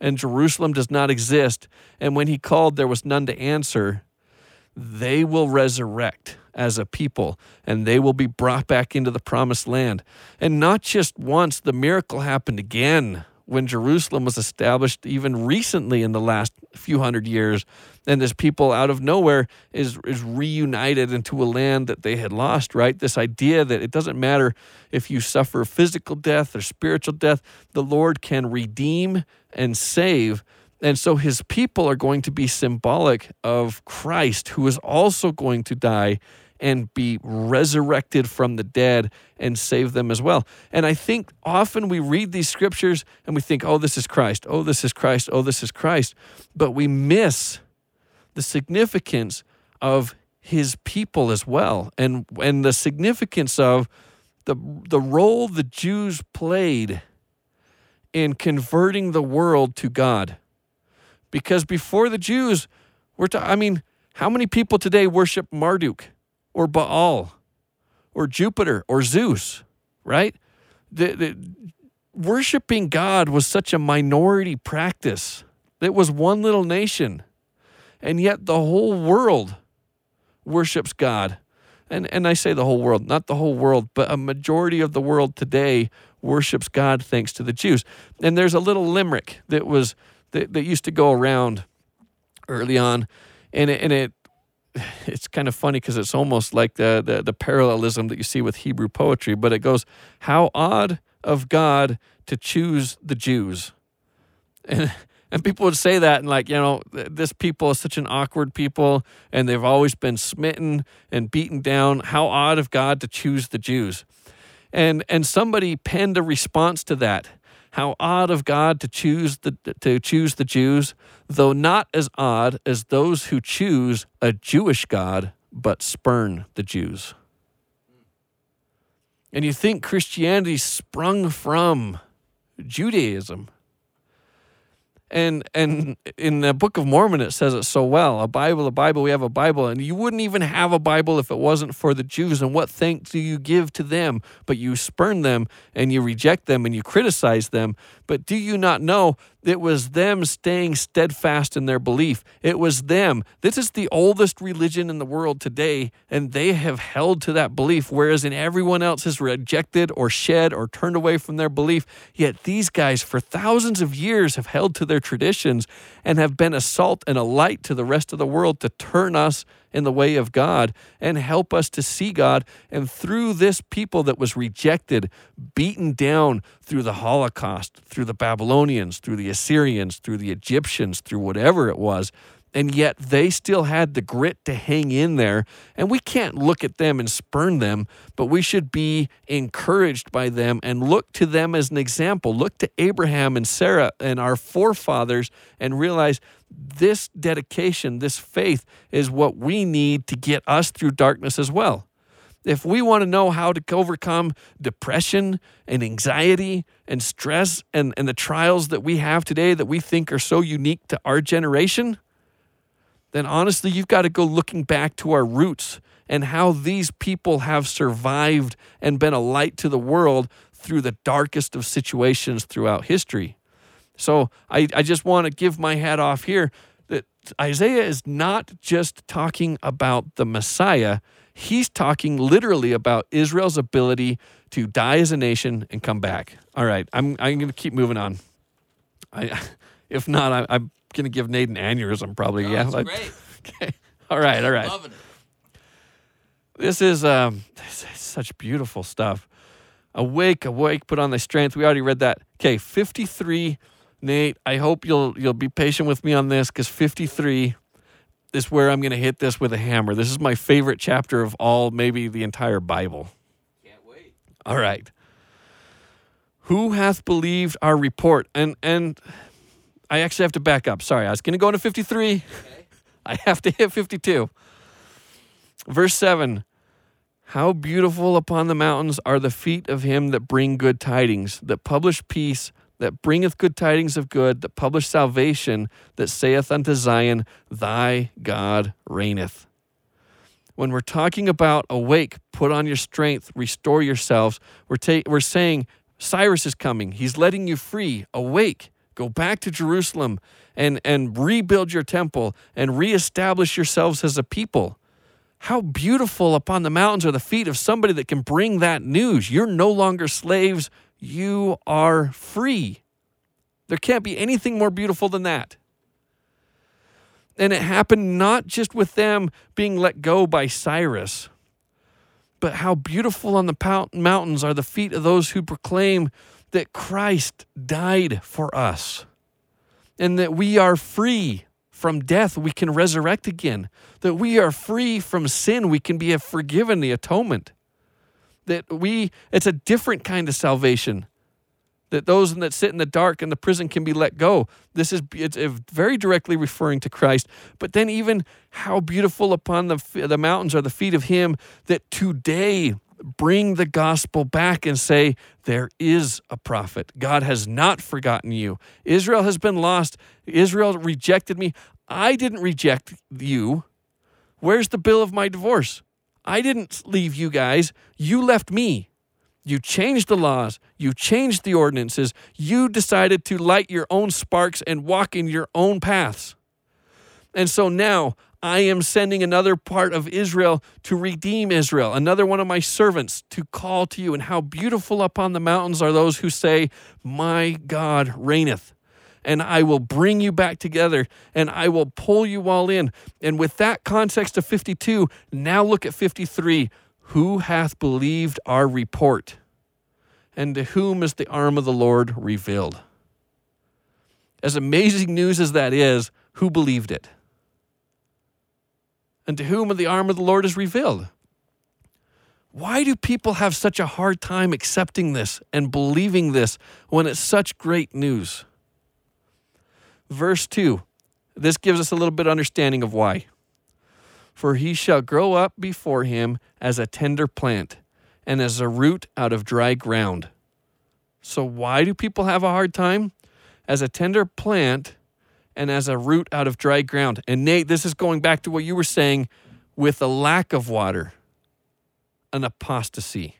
and Jerusalem does not exist, and when he called, there was none to answer, they will resurrect as a people and they will be brought back into the promised land. And not just once, the miracle happened again when Jerusalem was established, even recently in the last few hundred years. And this people out of nowhere is, is reunited into a land that they had lost, right? This idea that it doesn't matter if you suffer physical death or spiritual death, the Lord can redeem and save and so his people are going to be symbolic of Christ, who is also going to die and be resurrected from the dead and save them as well. And I think often we read these scriptures and we think, oh, this is Christ. Oh, this is Christ. Oh, this is Christ. But we miss the significance of his people as well and, and the significance of the, the role the Jews played in converting the world to God because before the Jews, we're I mean, how many people today worship Marduk or Baal or Jupiter or Zeus, right? The, the, worshiping God was such a minority practice. It was one little nation. And yet the whole world worships God. And, and I say the whole world, not the whole world, but a majority of the world today worships God thanks to the Jews. And there's a little limerick that was that, that used to go around early on, and it, and it it's kind of funny because it's almost like the, the the parallelism that you see with Hebrew poetry. But it goes, "How odd of God to choose the Jews," and and people would say that and like you know this people is such an awkward people and they've always been smitten and beaten down. How odd of God to choose the Jews, and and somebody penned a response to that how odd of God to choose the to choose the Jews, though not as odd as those who choose a Jewish God but spurn the Jews. And you think Christianity sprung from Judaism. And and in the Book of Mormon it says it so well. A Bible, a Bible, we have a Bible, and you wouldn't even have a Bible if it wasn't for the Jews. And what thanks do you give to them? But you spurn them and you reject them and you criticize them. But do you not know It was them staying steadfast in their belief. It was them. This is the oldest religion in the world today, and they have held to that belief, whereas in everyone else has rejected or shed or turned away from their belief. Yet these guys, for thousands of years, have held to their traditions and have been a salt and a light to the rest of the world to turn us in the way of God and help us to see God. And through this people that was rejected, beaten down through the Holocaust, through the Babylonians, through the Assyrians, through the Egyptians, through whatever it was, and yet they still had the grit to hang in there. And we can't look at them and spurn them, but we should be encouraged by them and look to them as an example. Look to Abraham and Sarah and our forefathers and realize this dedication, this faith is what we need to get us through darkness as well. If we want to know how to overcome depression and anxiety and stress and, and the trials that we have today that we think are so unique to our generation, then honestly, you've got to go looking back to our roots and how these people have survived and been a light to the world through the darkest of situations throughout history. So I, I just want to give my hat off here that Isaiah is not just talking about the Messiah, he's talking literally about Israel's ability to die as a nation and come back. All right, I'm, I'm going to keep moving on. I, if not, I, I'm going to give Nate an aneurysm probably. Oh, yeah, that's like- great. okay. All right, all right. Loving it. This is um, this is such beautiful stuff. Awake, awake, put on thy strength. We already read that. Okay, 53. Nate, I hope you'll you'll be patient with me on this because 53 is where I'm going to hit this with a hammer. This is my favorite chapter of all, maybe the entire Bible. Can't wait. All right. Who hath believed our report? And and I actually have to back up. Sorry, I was going to go into 53. Okay. I have to hit 52. Verse 7 How beautiful upon the mountains are the feet of him that bring good tidings, that publish peace, that bringeth good tidings of good, that publish salvation, that saith unto Zion, Thy God reigneth. When we're talking about awake, put on your strength, restore yourselves, we're, ta- we're saying Cyrus is coming. He's letting you free. Awake. Go back to Jerusalem and, and rebuild your temple and reestablish yourselves as a people. How beautiful upon the mountains are the feet of somebody that can bring that news. You're no longer slaves, you are free. There can't be anything more beautiful than that. And it happened not just with them being let go by Cyrus, but how beautiful on the mountains are the feet of those who proclaim that Christ died for us and that we are free from death. We can resurrect again, that we are free from sin. We can be forgiven the atonement, that we, it's a different kind of salvation. That those that sit in the dark in the prison can be let go. This is it's very directly referring to Christ. But then even how beautiful upon the the mountains are the feet of Him that today bring the gospel back and say, There is a prophet. God has not forgotten you. Israel has been lost. Israel rejected me. I didn't reject you. Where's the bill of my divorce? I didn't leave you guys. You left me. You changed the laws. You changed the ordinances. You decided to light your own sparks and walk in your own paths. And so now I am sending another part of Israel to redeem Israel, another one of my servants to call to you. And how beautiful upon the mountains are those who say, My God reigneth. And I will bring you back together and I will pull you all in. And with that context of 52, now look at 53. Who hath believed our report? And to whom is the arm of the Lord revealed? As amazing news as that is, who believed it? and to whom the arm of the Lord is revealed. Why do people have such a hard time accepting this and believing this when it's such great news? Verse 2. This gives us a little bit of understanding of why. For he shall grow up before him as a tender plant and as a root out of dry ground. So, why do people have a hard time? As a tender plant and as a root out of dry ground. And Nate, this is going back to what you were saying with a lack of water, an apostasy.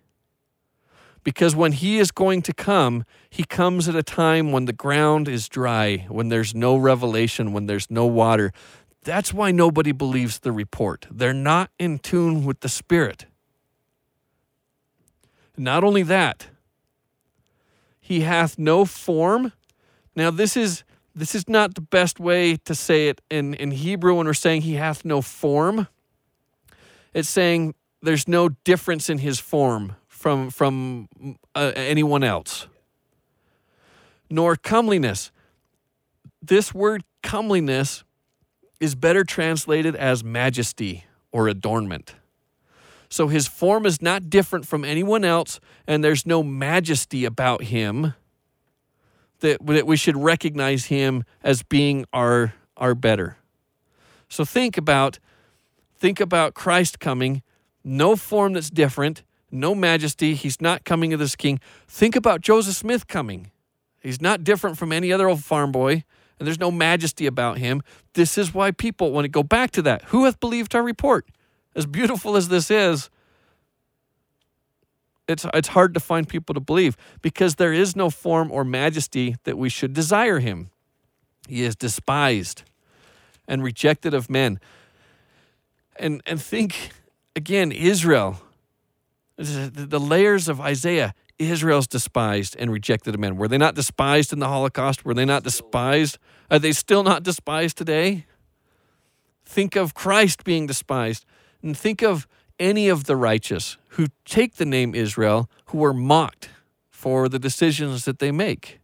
Because when he is going to come, he comes at a time when the ground is dry, when there's no revelation, when there's no water. That's why nobody believes the report. They're not in tune with the Spirit. Not only that, he hath no form. Now, this is this is not the best way to say it in, in Hebrew when we're saying he hath no form. It's saying there's no difference in his form from from uh, anyone else. Nor comeliness. This word comeliness is better translated as majesty or adornment. So his form is not different from anyone else, and there's no majesty about him that, that we should recognize him as being our, our better. So think about think about Christ coming, no form that's different, no majesty. He's not coming as this king. Think about Joseph Smith coming. He's not different from any other old farm boy, and there's no majesty about him. This is why people want to go back to that. Who hath believed our report? as beautiful as this is, it's, it's hard to find people to believe because there is no form or majesty that we should desire him. He is despised and rejected of men. And, and think again, Israel, the layers of Isaiah, Israel's despised and rejected of men. Were they not despised in the Holocaust? Were they not despised? Are they still not despised today? Think of Christ being despised. And think of any of the righteous who take the name Israel who are mocked for the decisions that they make.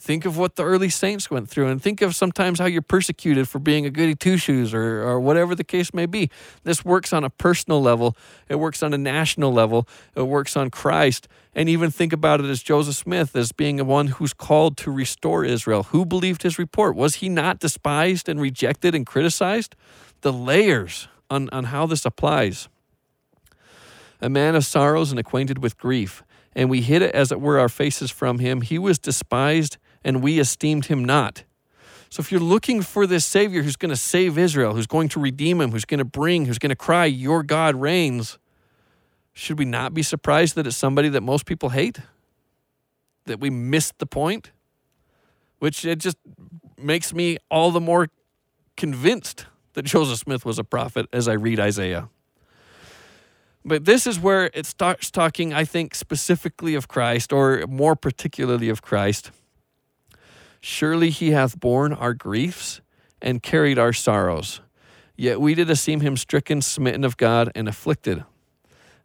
Think of what the early saints went through and think of sometimes how you're persecuted for being a goody two shoes or, or whatever the case may be. This works on a personal level, it works on a national level, it works on Christ. And even think about it as Joseph Smith as being the one who's called to restore Israel. Who believed his report? Was he not despised and rejected and criticized? The layers on, on how this applies. A man of sorrows and acquainted with grief, and we hid it as it were our faces from him. He was despised, and we esteemed him not. So if you're looking for this Savior who's going to save Israel, who's going to redeem him, who's going to bring, who's going to cry, Your God reigns, should we not be surprised that it's somebody that most people hate? That we missed the point? Which it just makes me all the more convinced that Joseph Smith was a prophet as I read Isaiah. But this is where it starts talking, I think, specifically of Christ, or more particularly of Christ. Surely he hath borne our griefs and carried our sorrows. Yet we did esteem him stricken, smitten of God, and afflicted.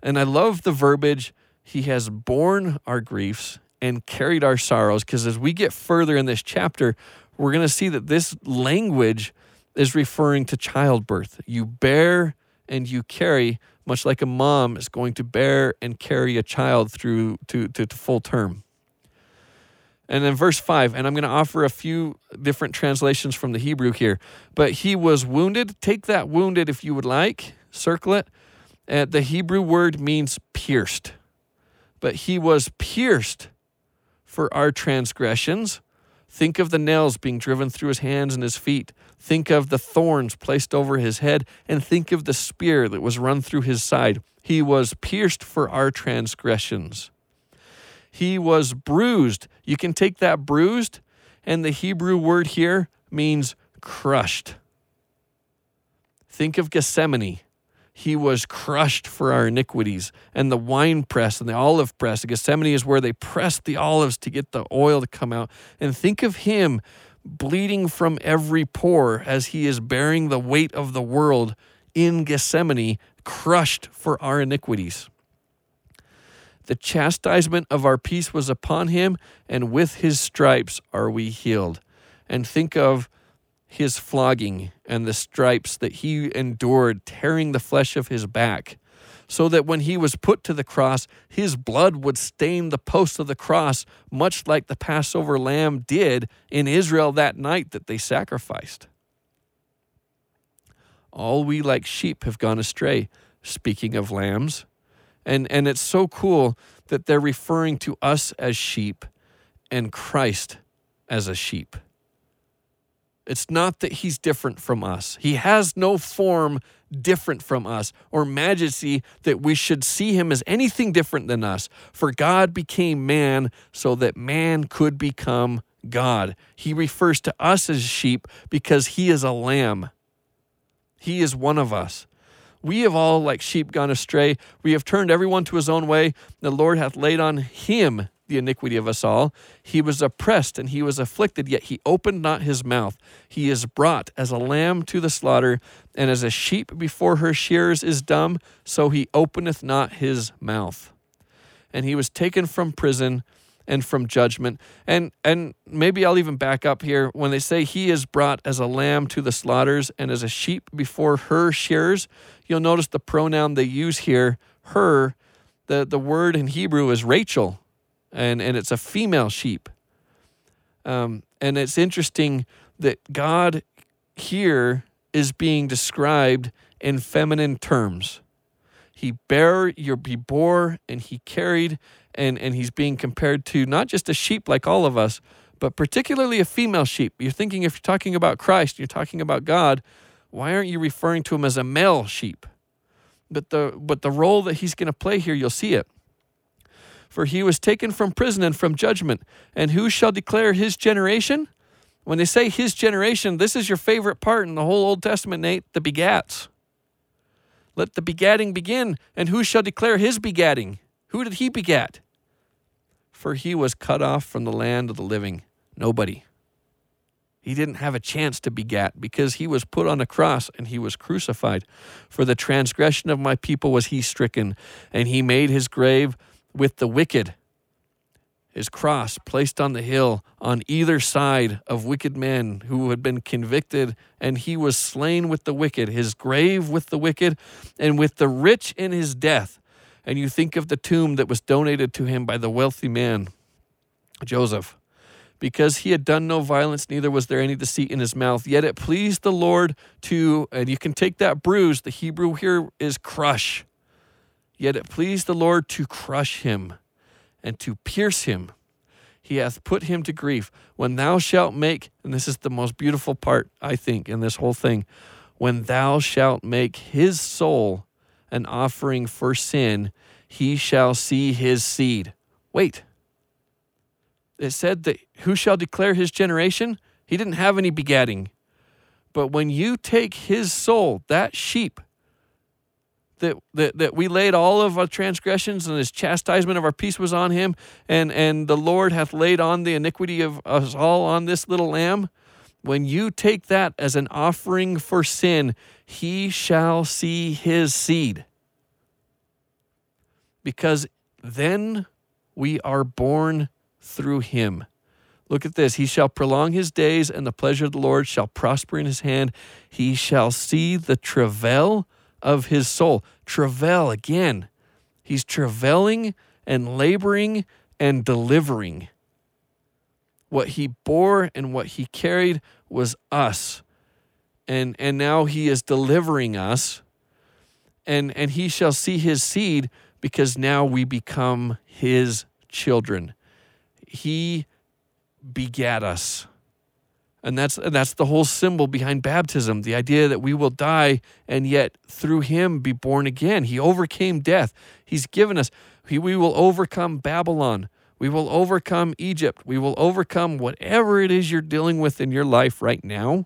And I love the verbiage, he has borne our griefs and carried our sorrows, because as we get further in this chapter, we're going to see that this language is referring to childbirth. You bear and you carry, much like a mom is going to bear and carry a child through to, to, to full term. And then verse 5, and I'm going to offer a few different translations from the Hebrew here. But he was wounded. Take that wounded if you would like, circle it. Uh, the Hebrew word means pierced. But he was pierced for our transgressions. Think of the nails being driven through his hands and his feet. Think of the thorns placed over his head, and think of the spear that was run through his side. He was pierced for our transgressions. He was bruised. You can take that bruised, and the Hebrew word here means crushed. Think of Gethsemane. He was crushed for our iniquities. And the wine press and the olive press, Gethsemane is where they pressed the olives to get the oil to come out. And think of him bleeding from every pore as he is bearing the weight of the world in Gethsemane, crushed for our iniquities. The chastisement of our peace was upon him, and with his stripes are we healed. And think of his flogging and the stripes that he endured, tearing the flesh of his back so that when he was put to the cross, his blood would stain the posts of the cross, much like the Passover lamb did in Israel that night that they sacrificed. All we like sheep have gone astray, speaking of lambs. And, and it's so cool that they're referring to us as sheep and Christ as a sheep. It's not that he's different from us. He has no form different from us or majesty that we should see him as anything different than us. For God became man so that man could become God. He refers to us as sheep because he is a lamb. He is one of us. We have all, like sheep, gone astray. We have turned everyone to his own way. The Lord hath laid on him the iniquity of us all. He was oppressed and he was afflicted, yet he opened not his mouth. He is brought as a lamb to the slaughter, and as a sheep before her shears is dumb, so he openeth not his mouth. And he was taken from prison and from judgment. And and maybe I'll even back up here when they say he is brought as a lamb to the slaughters and as a sheep before her shears. You'll notice the pronoun they use here, her. The the word in Hebrew is Rachel and and it's a female sheep. Um, and it's interesting that God here is being described in feminine terms. He bare your he bore and he carried and and he's being compared to not just a sheep like all of us, but particularly a female sheep. You're thinking if you're talking about Christ, you're talking about God, why aren't you referring to him as a male sheep? But the but the role that he's going to play here, you'll see it for he was taken from prison and from judgment. And who shall declare his generation? When they say his generation, this is your favorite part in the whole Old Testament, Nate the begats. Let the begatting begin. And who shall declare his begatting? Who did he begat? For he was cut off from the land of the living. Nobody. He didn't have a chance to begat because he was put on a cross and he was crucified. For the transgression of my people was he stricken, and he made his grave with the wicked. His cross placed on the hill on either side of wicked men who had been convicted, and he was slain with the wicked, his grave with the wicked, and with the rich in his death. And you think of the tomb that was donated to him by the wealthy man, Joseph. Because he had done no violence, neither was there any deceit in his mouth. Yet it pleased the Lord to, and you can take that bruise, the Hebrew here is crush Yet it pleased the Lord to crush him and to pierce him. He hath put him to grief. When thou shalt make, and this is the most beautiful part, I think, in this whole thing, when thou shalt make his soul an offering for sin, he shall see his seed. Wait. It said that who shall declare his generation? He didn't have any begatting. But when you take his soul, that sheep, that, that, that we laid all of our transgressions and his chastisement of our peace was on him, and, and the Lord hath laid on the iniquity of us all on this little lamb. When you take that as an offering for sin, he shall see his seed. Because then we are born through him. Look at this. He shall prolong his days, and the pleasure of the Lord shall prosper in his hand. He shall see the travail of his soul. Travail again. He's travailing and laboring and delivering. What he bore and what he carried was us. And and now he is delivering us. And and he shall see his seed because now we become his children. He begat us. And that's and that's the whole symbol behind baptism, the idea that we will die and yet through him be born again. He overcame death. He's given us he, we will overcome Babylon. We will overcome Egypt. We will overcome whatever it is you're dealing with in your life right now.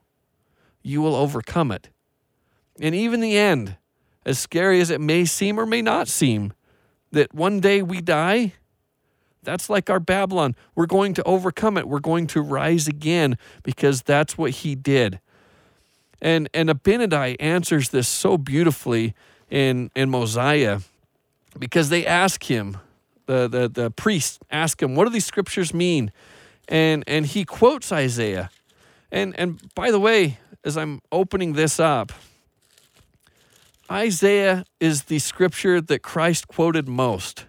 You will overcome it. And even the end, as scary as it may seem or may not seem, that one day we die, that's like our Babylon. We're going to overcome it. We're going to rise again because that's what he did. And and Abinadi answers this so beautifully in in Mosiah because they ask him, the the the priests ask him, what do these scriptures mean? And and he quotes Isaiah. And and by the way, as I'm opening this up, Isaiah is the scripture that Christ quoted most.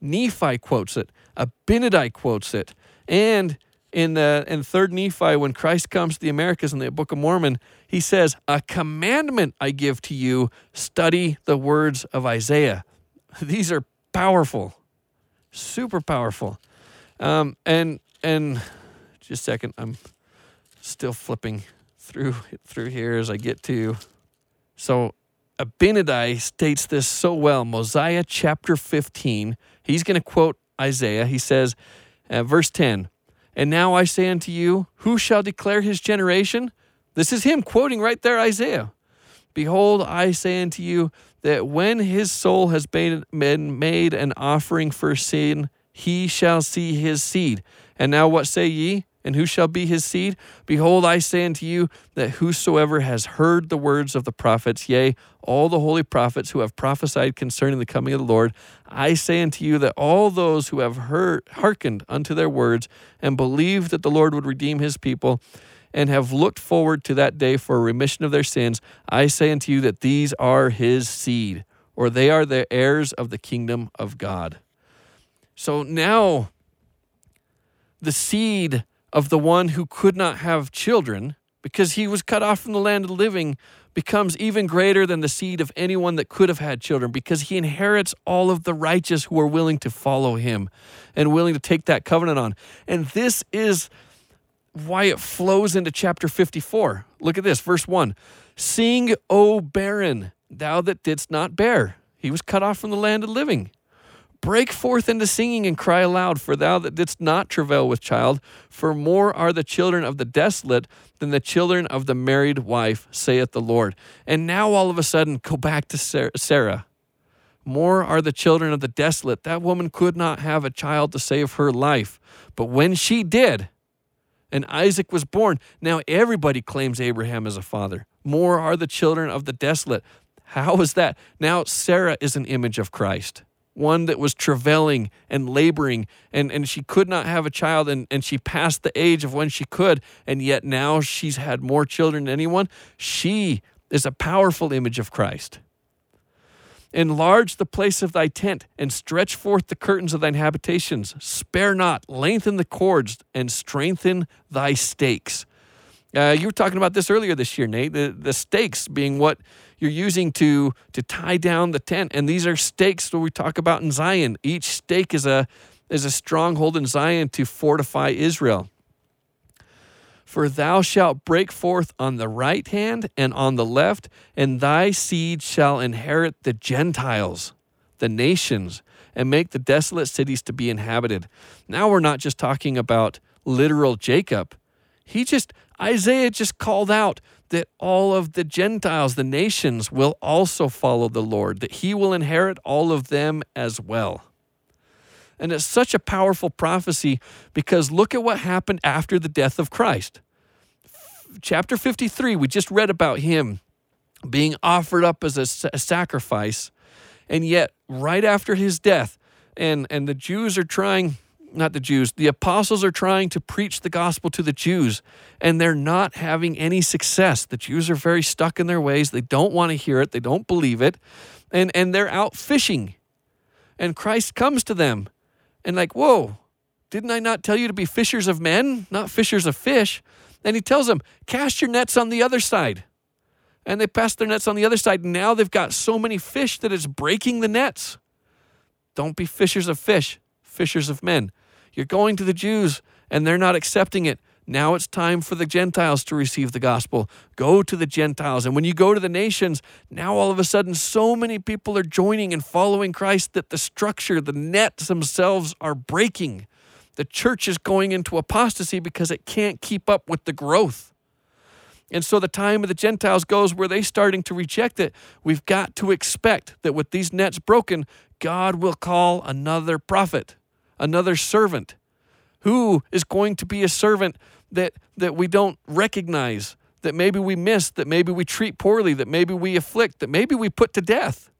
Nephi quotes it. Abinadi quotes it. And in the in third Nephi, when Christ comes to the Americas in the Book of Mormon, he says, A commandment I give to you, study the words of Isaiah. These are powerful, super powerful. Um, and and just a second, I'm Still flipping through through here as I get to. So Abinadi states this so well. Mosiah chapter 15. He's going to quote Isaiah. He says, uh, verse 10, And now I say unto you, who shall declare his generation? This is him quoting right there Isaiah. Behold, I say unto you that when his soul has been made an offering for sin, he shall see his seed. And now what say ye? And who shall be his seed? Behold, I say unto you that whosoever has heard the words of the prophets, yea, all the holy prophets who have prophesied concerning the coming of the Lord, I say unto you that all those who have heard, hearkened unto their words and believed that the Lord would redeem his people, and have looked forward to that day for remission of their sins, I say unto you that these are his seed, or they are the heirs of the kingdom of God. So now the seed of the one who could not have children because he was cut off from the land of the living becomes even greater than the seed of anyone that could have had children because he inherits all of the righteous who are willing to follow him and willing to take that covenant on. And this is why it flows into chapter 54. Look at this, verse 1. Sing, O barren, thou that didst not bear. He was cut off from the land of living. Break forth into singing and cry aloud, for thou that didst not travail with child, for more are the children of the desolate than the children of the married wife, saith the Lord. And now all of a sudden, go back to Sarah. More are the children of the desolate. That woman could not have a child to save her life. But when she did, and Isaac was born, now everybody claims Abraham as a father. More are the children of the desolate. How is that? Now Sarah is an image of Christ one that was travailing and laboring and, and she could not have a child and, and she passed the age of when she could and yet now she's had more children than anyone she is a powerful image of christ enlarge the place of thy tent and stretch forth the curtains of thine habitations spare not lengthen the cords and strengthen thy stakes uh, you were talking about this earlier this year nate the, the stakes being what you're using to to tie down the tent. And these are stakes that we talk about in Zion. Each stake is a is a stronghold in Zion to fortify Israel. For thou shalt break forth on the right hand and on the left, and thy seed shall inherit the Gentiles, the nations, and make the desolate cities to be inhabited. Now we're not just talking about literal Jacob. He just, Isaiah just called out that all of the Gentiles, the nations, will also follow the Lord, that he will inherit all of them as well. And it's such a powerful prophecy because look at what happened after the death of Christ. Chapter 53, we just read about him being offered up as a, a sacrifice. And yet, right after his death, and, and the Jews are trying not the Jews, the apostles are trying to preach the gospel to the Jews and they're not having any success. The Jews are very stuck in their ways. They don't want to hear it, they don't believe it, and, and they're out fishing. And Christ comes to them and, like, whoa, didn't I not tell you to be fishers of men, not fishers of fish? And he tells them, cast your nets on the other side. And they pass their nets on the other side. Now they've got so many fish that it's breaking the nets. Don't be fishers of fish, fishers of men. You're going to the Jews and they're not accepting it. Now it's time for the Gentiles to receive the gospel. Go to the Gentiles. And when you go to the nations, now all of a sudden, so many people are joining and following Christ that the structure, the nets themselves are breaking. The church is going into apostasy because it can't keep up with the growth. And so the time of the Gentiles goes where they starting to reject it. We've got to expect that with these nets broken, God will call another prophet another servant? Who is going to be a servant that, that we don't recognize, that maybe we miss, that maybe we treat poorly, that maybe we afflict, that maybe we put to death?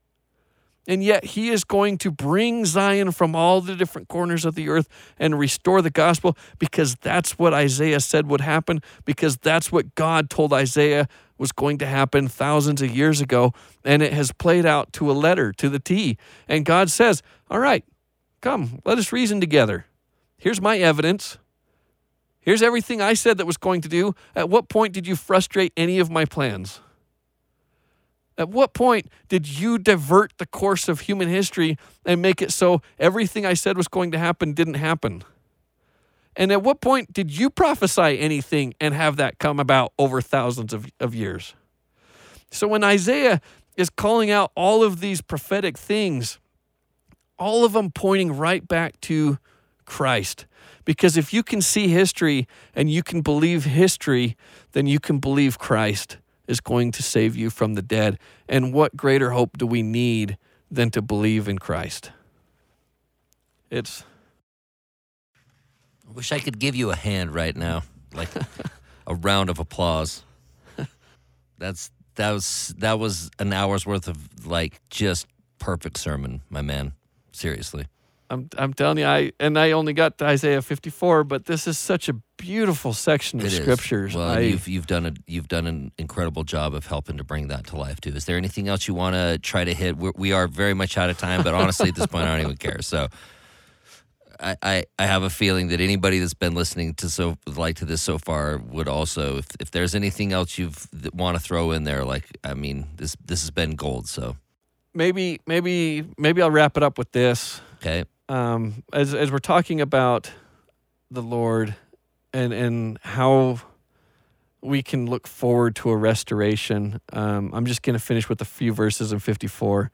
And yet he is going to bring Zion from all the different corners of the earth and restore the gospel because that's what Isaiah said would happen, because that's what God told Isaiah was going to happen thousands of years ago. And it has played out to a letter, to the T. And God says, All right, Come, let us reason together. Here's my evidence. Here's everything I said that was going to do. At what point did you frustrate any of my plans? At what point did you divert the course of human history and make it so everything I said was going to happen didn't happen? And at what point did you prophesy anything and have that come about over thousands of, of years? So when Isaiah is calling out all of these prophetic things, all of them pointing right back to Christ. Because if you can see history and you can believe history, then you can believe Christ is going to save you from the dead. And what greater hope do we need than to believe in Christ? It's I wish I could give you a hand right now, like a round of applause. That's that was that was an hour's worth of like just perfect sermon, my man. Seriously. I'm I'm telling you, I and I only got to Isaiah 54, but this is such a beautiful section of It is. scriptures. Well, I- you've you've done a you've done an incredible job of helping to bring that to life too. Is there anything else you want to try to hit? We're, we are very much out of time, but honestly, at this point, I don't even care. So, I, I I have a feeling that anybody that's been listening to so like to this so far would also, if if there's anything else you've want to throw in there, like I mean, this this has been gold. So, maybe maybe maybe I'll wrap it up with this. Okay, um, as as we're talking about the Lord and and how we can look forward to a restoration, um, I'm just going to finish with a few verses in 54,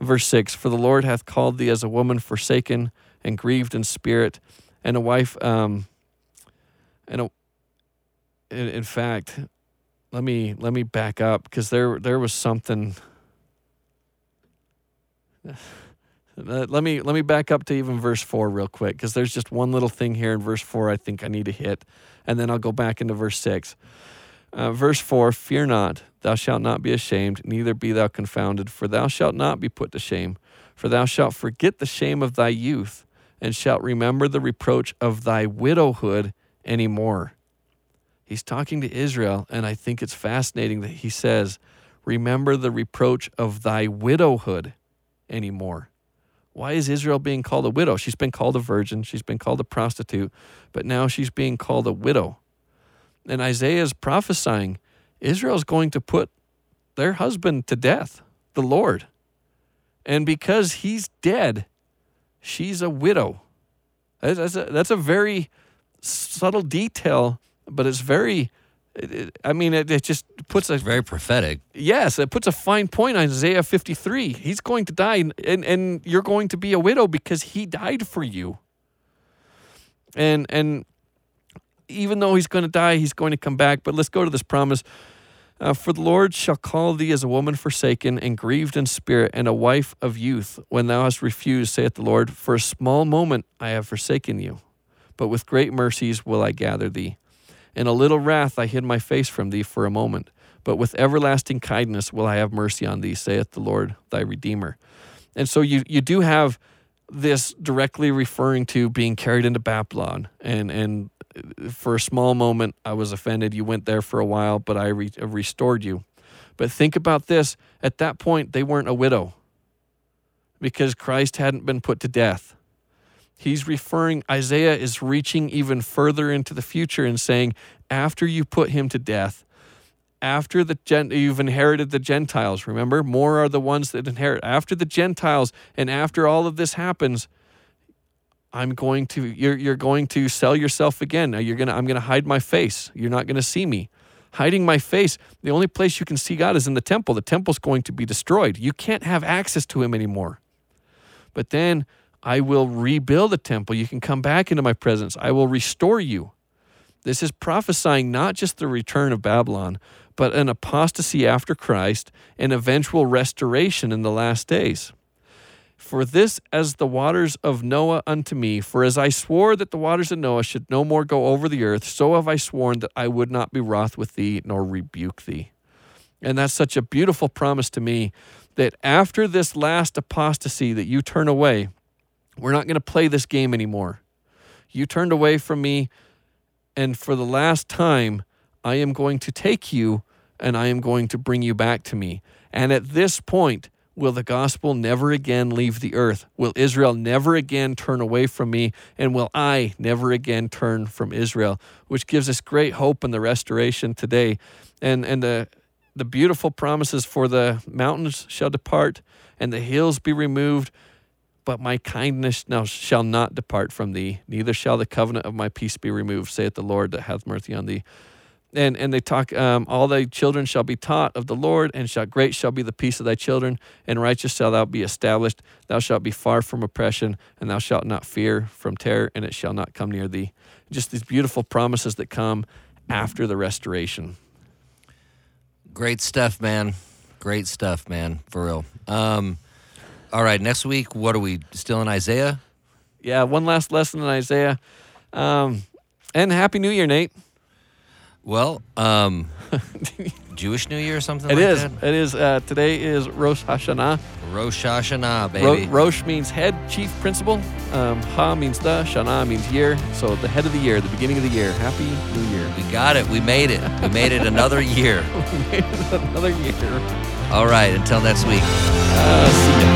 verse six. For the Lord hath called thee as a woman forsaken and grieved in spirit, and a wife. Um, and a, in, in fact, let me let me back up because there there was something. Uh, let me let me back up to even verse four real quick because there's just one little thing here in verse four I think I need to hit, and then I'll go back into verse six. Uh, verse four: Fear not, thou shalt not be ashamed, neither be thou confounded, for thou shalt not be put to shame. For thou shalt forget the shame of thy youth, and shalt remember the reproach of thy widowhood any more. He's talking to Israel, and I think it's fascinating that he says, "Remember the reproach of thy widowhood anymore." Why is Israel being called a widow? She's been called a virgin, she's been called a prostitute, but now she's being called a widow. And Isaiah is prophesying Israel's going to put their husband to death, the Lord. And because he's dead, she's a widow. That's a, that's a very subtle detail, but it's very, it, it- I mean, it, it just puts a very prophetic. Yes, it puts a fine point on Isaiah 53. He's going to die, and, and you're going to be a widow because he died for you. And and even though he's going to die, he's going to come back. But let's go to this promise. Uh, For the Lord shall call thee as a woman forsaken and grieved in spirit, and a wife of youth, when thou hast refused, saith the Lord. For a small moment I have forsaken you, but with great mercies will I gather thee. In a little wrath I hid my face from thee for a moment, but with everlasting kindness will I have mercy on thee, saith the Lord thy Redeemer. And so you you do have this directly referring to being carried into Babylon, and and for a small moment I was offended. You went there for a while, but I re- restored you. But think about this: at that point, they weren't a widow because Christ hadn't been put to death. He's referring, Isaiah is reaching even further into the future and saying, after you put him to death, after the gen- you've inherited the Gentiles, remember, more are the ones that inherit. After the Gentiles and after all of this happens, I'm going to you're you're going to sell yourself again. Now you're gonna I'm gonna hide my face. You're not gonna see me. Hiding my face, the only place you can see God is in the temple. The temple's going to be destroyed. You can't have access to him anymore. But then I will rebuild the temple. You can come back into my presence. I will restore you. This is prophesying not just the return of Babylon, but an apostasy after Christ and eventual restoration in the last days. For this as the waters of Noah unto me, for as I swore that the waters of Noah should no more go over the earth, so have I sworn that I would not be wroth with thee nor rebuke thee. And that's such a beautiful promise to me that after this last apostasy that you turn away, we're not going to play this game anymore. You turned away from me, and for the last time, I am going to take you and I am going to bring you back to me. And at this point, will the gospel never again leave the earth? Will Israel never again turn away from me? And will I never again turn from Israel? Which gives us great hope in the restoration today. And, and the, the beautiful promises for the mountains shall depart and the hills be removed but my kindness now shall not depart from thee, neither shall the covenant of my peace be removed, saith the Lord that hath mercy on thee. And and they talk, um, all thy children shall be taught of the Lord, and shall great shall be the peace of thy children, and righteous shall thou be established. Thou shalt be far from oppression, and thou shalt not fear from terror, and it shall not come near thee. Just these beautiful promises that come after the restoration. Great stuff, man. Great stuff, man. For real. Um, all right, next week, what are we still in Isaiah? Yeah, one last lesson in Isaiah. Um, and Happy New Year, Nate. Well, um, Jewish New Year or something It like is. that? It is. Uh, today is Rosh Hashanah. Rosh Hashanah, Ro- baby. Rosh means head, chief, principal. Um, ha means the. Shana means year. So the head of the year, the beginning of the year. Happy New Year. we got it. We made it. We made it another year. Another year. All right, until next week. Uh, see ya.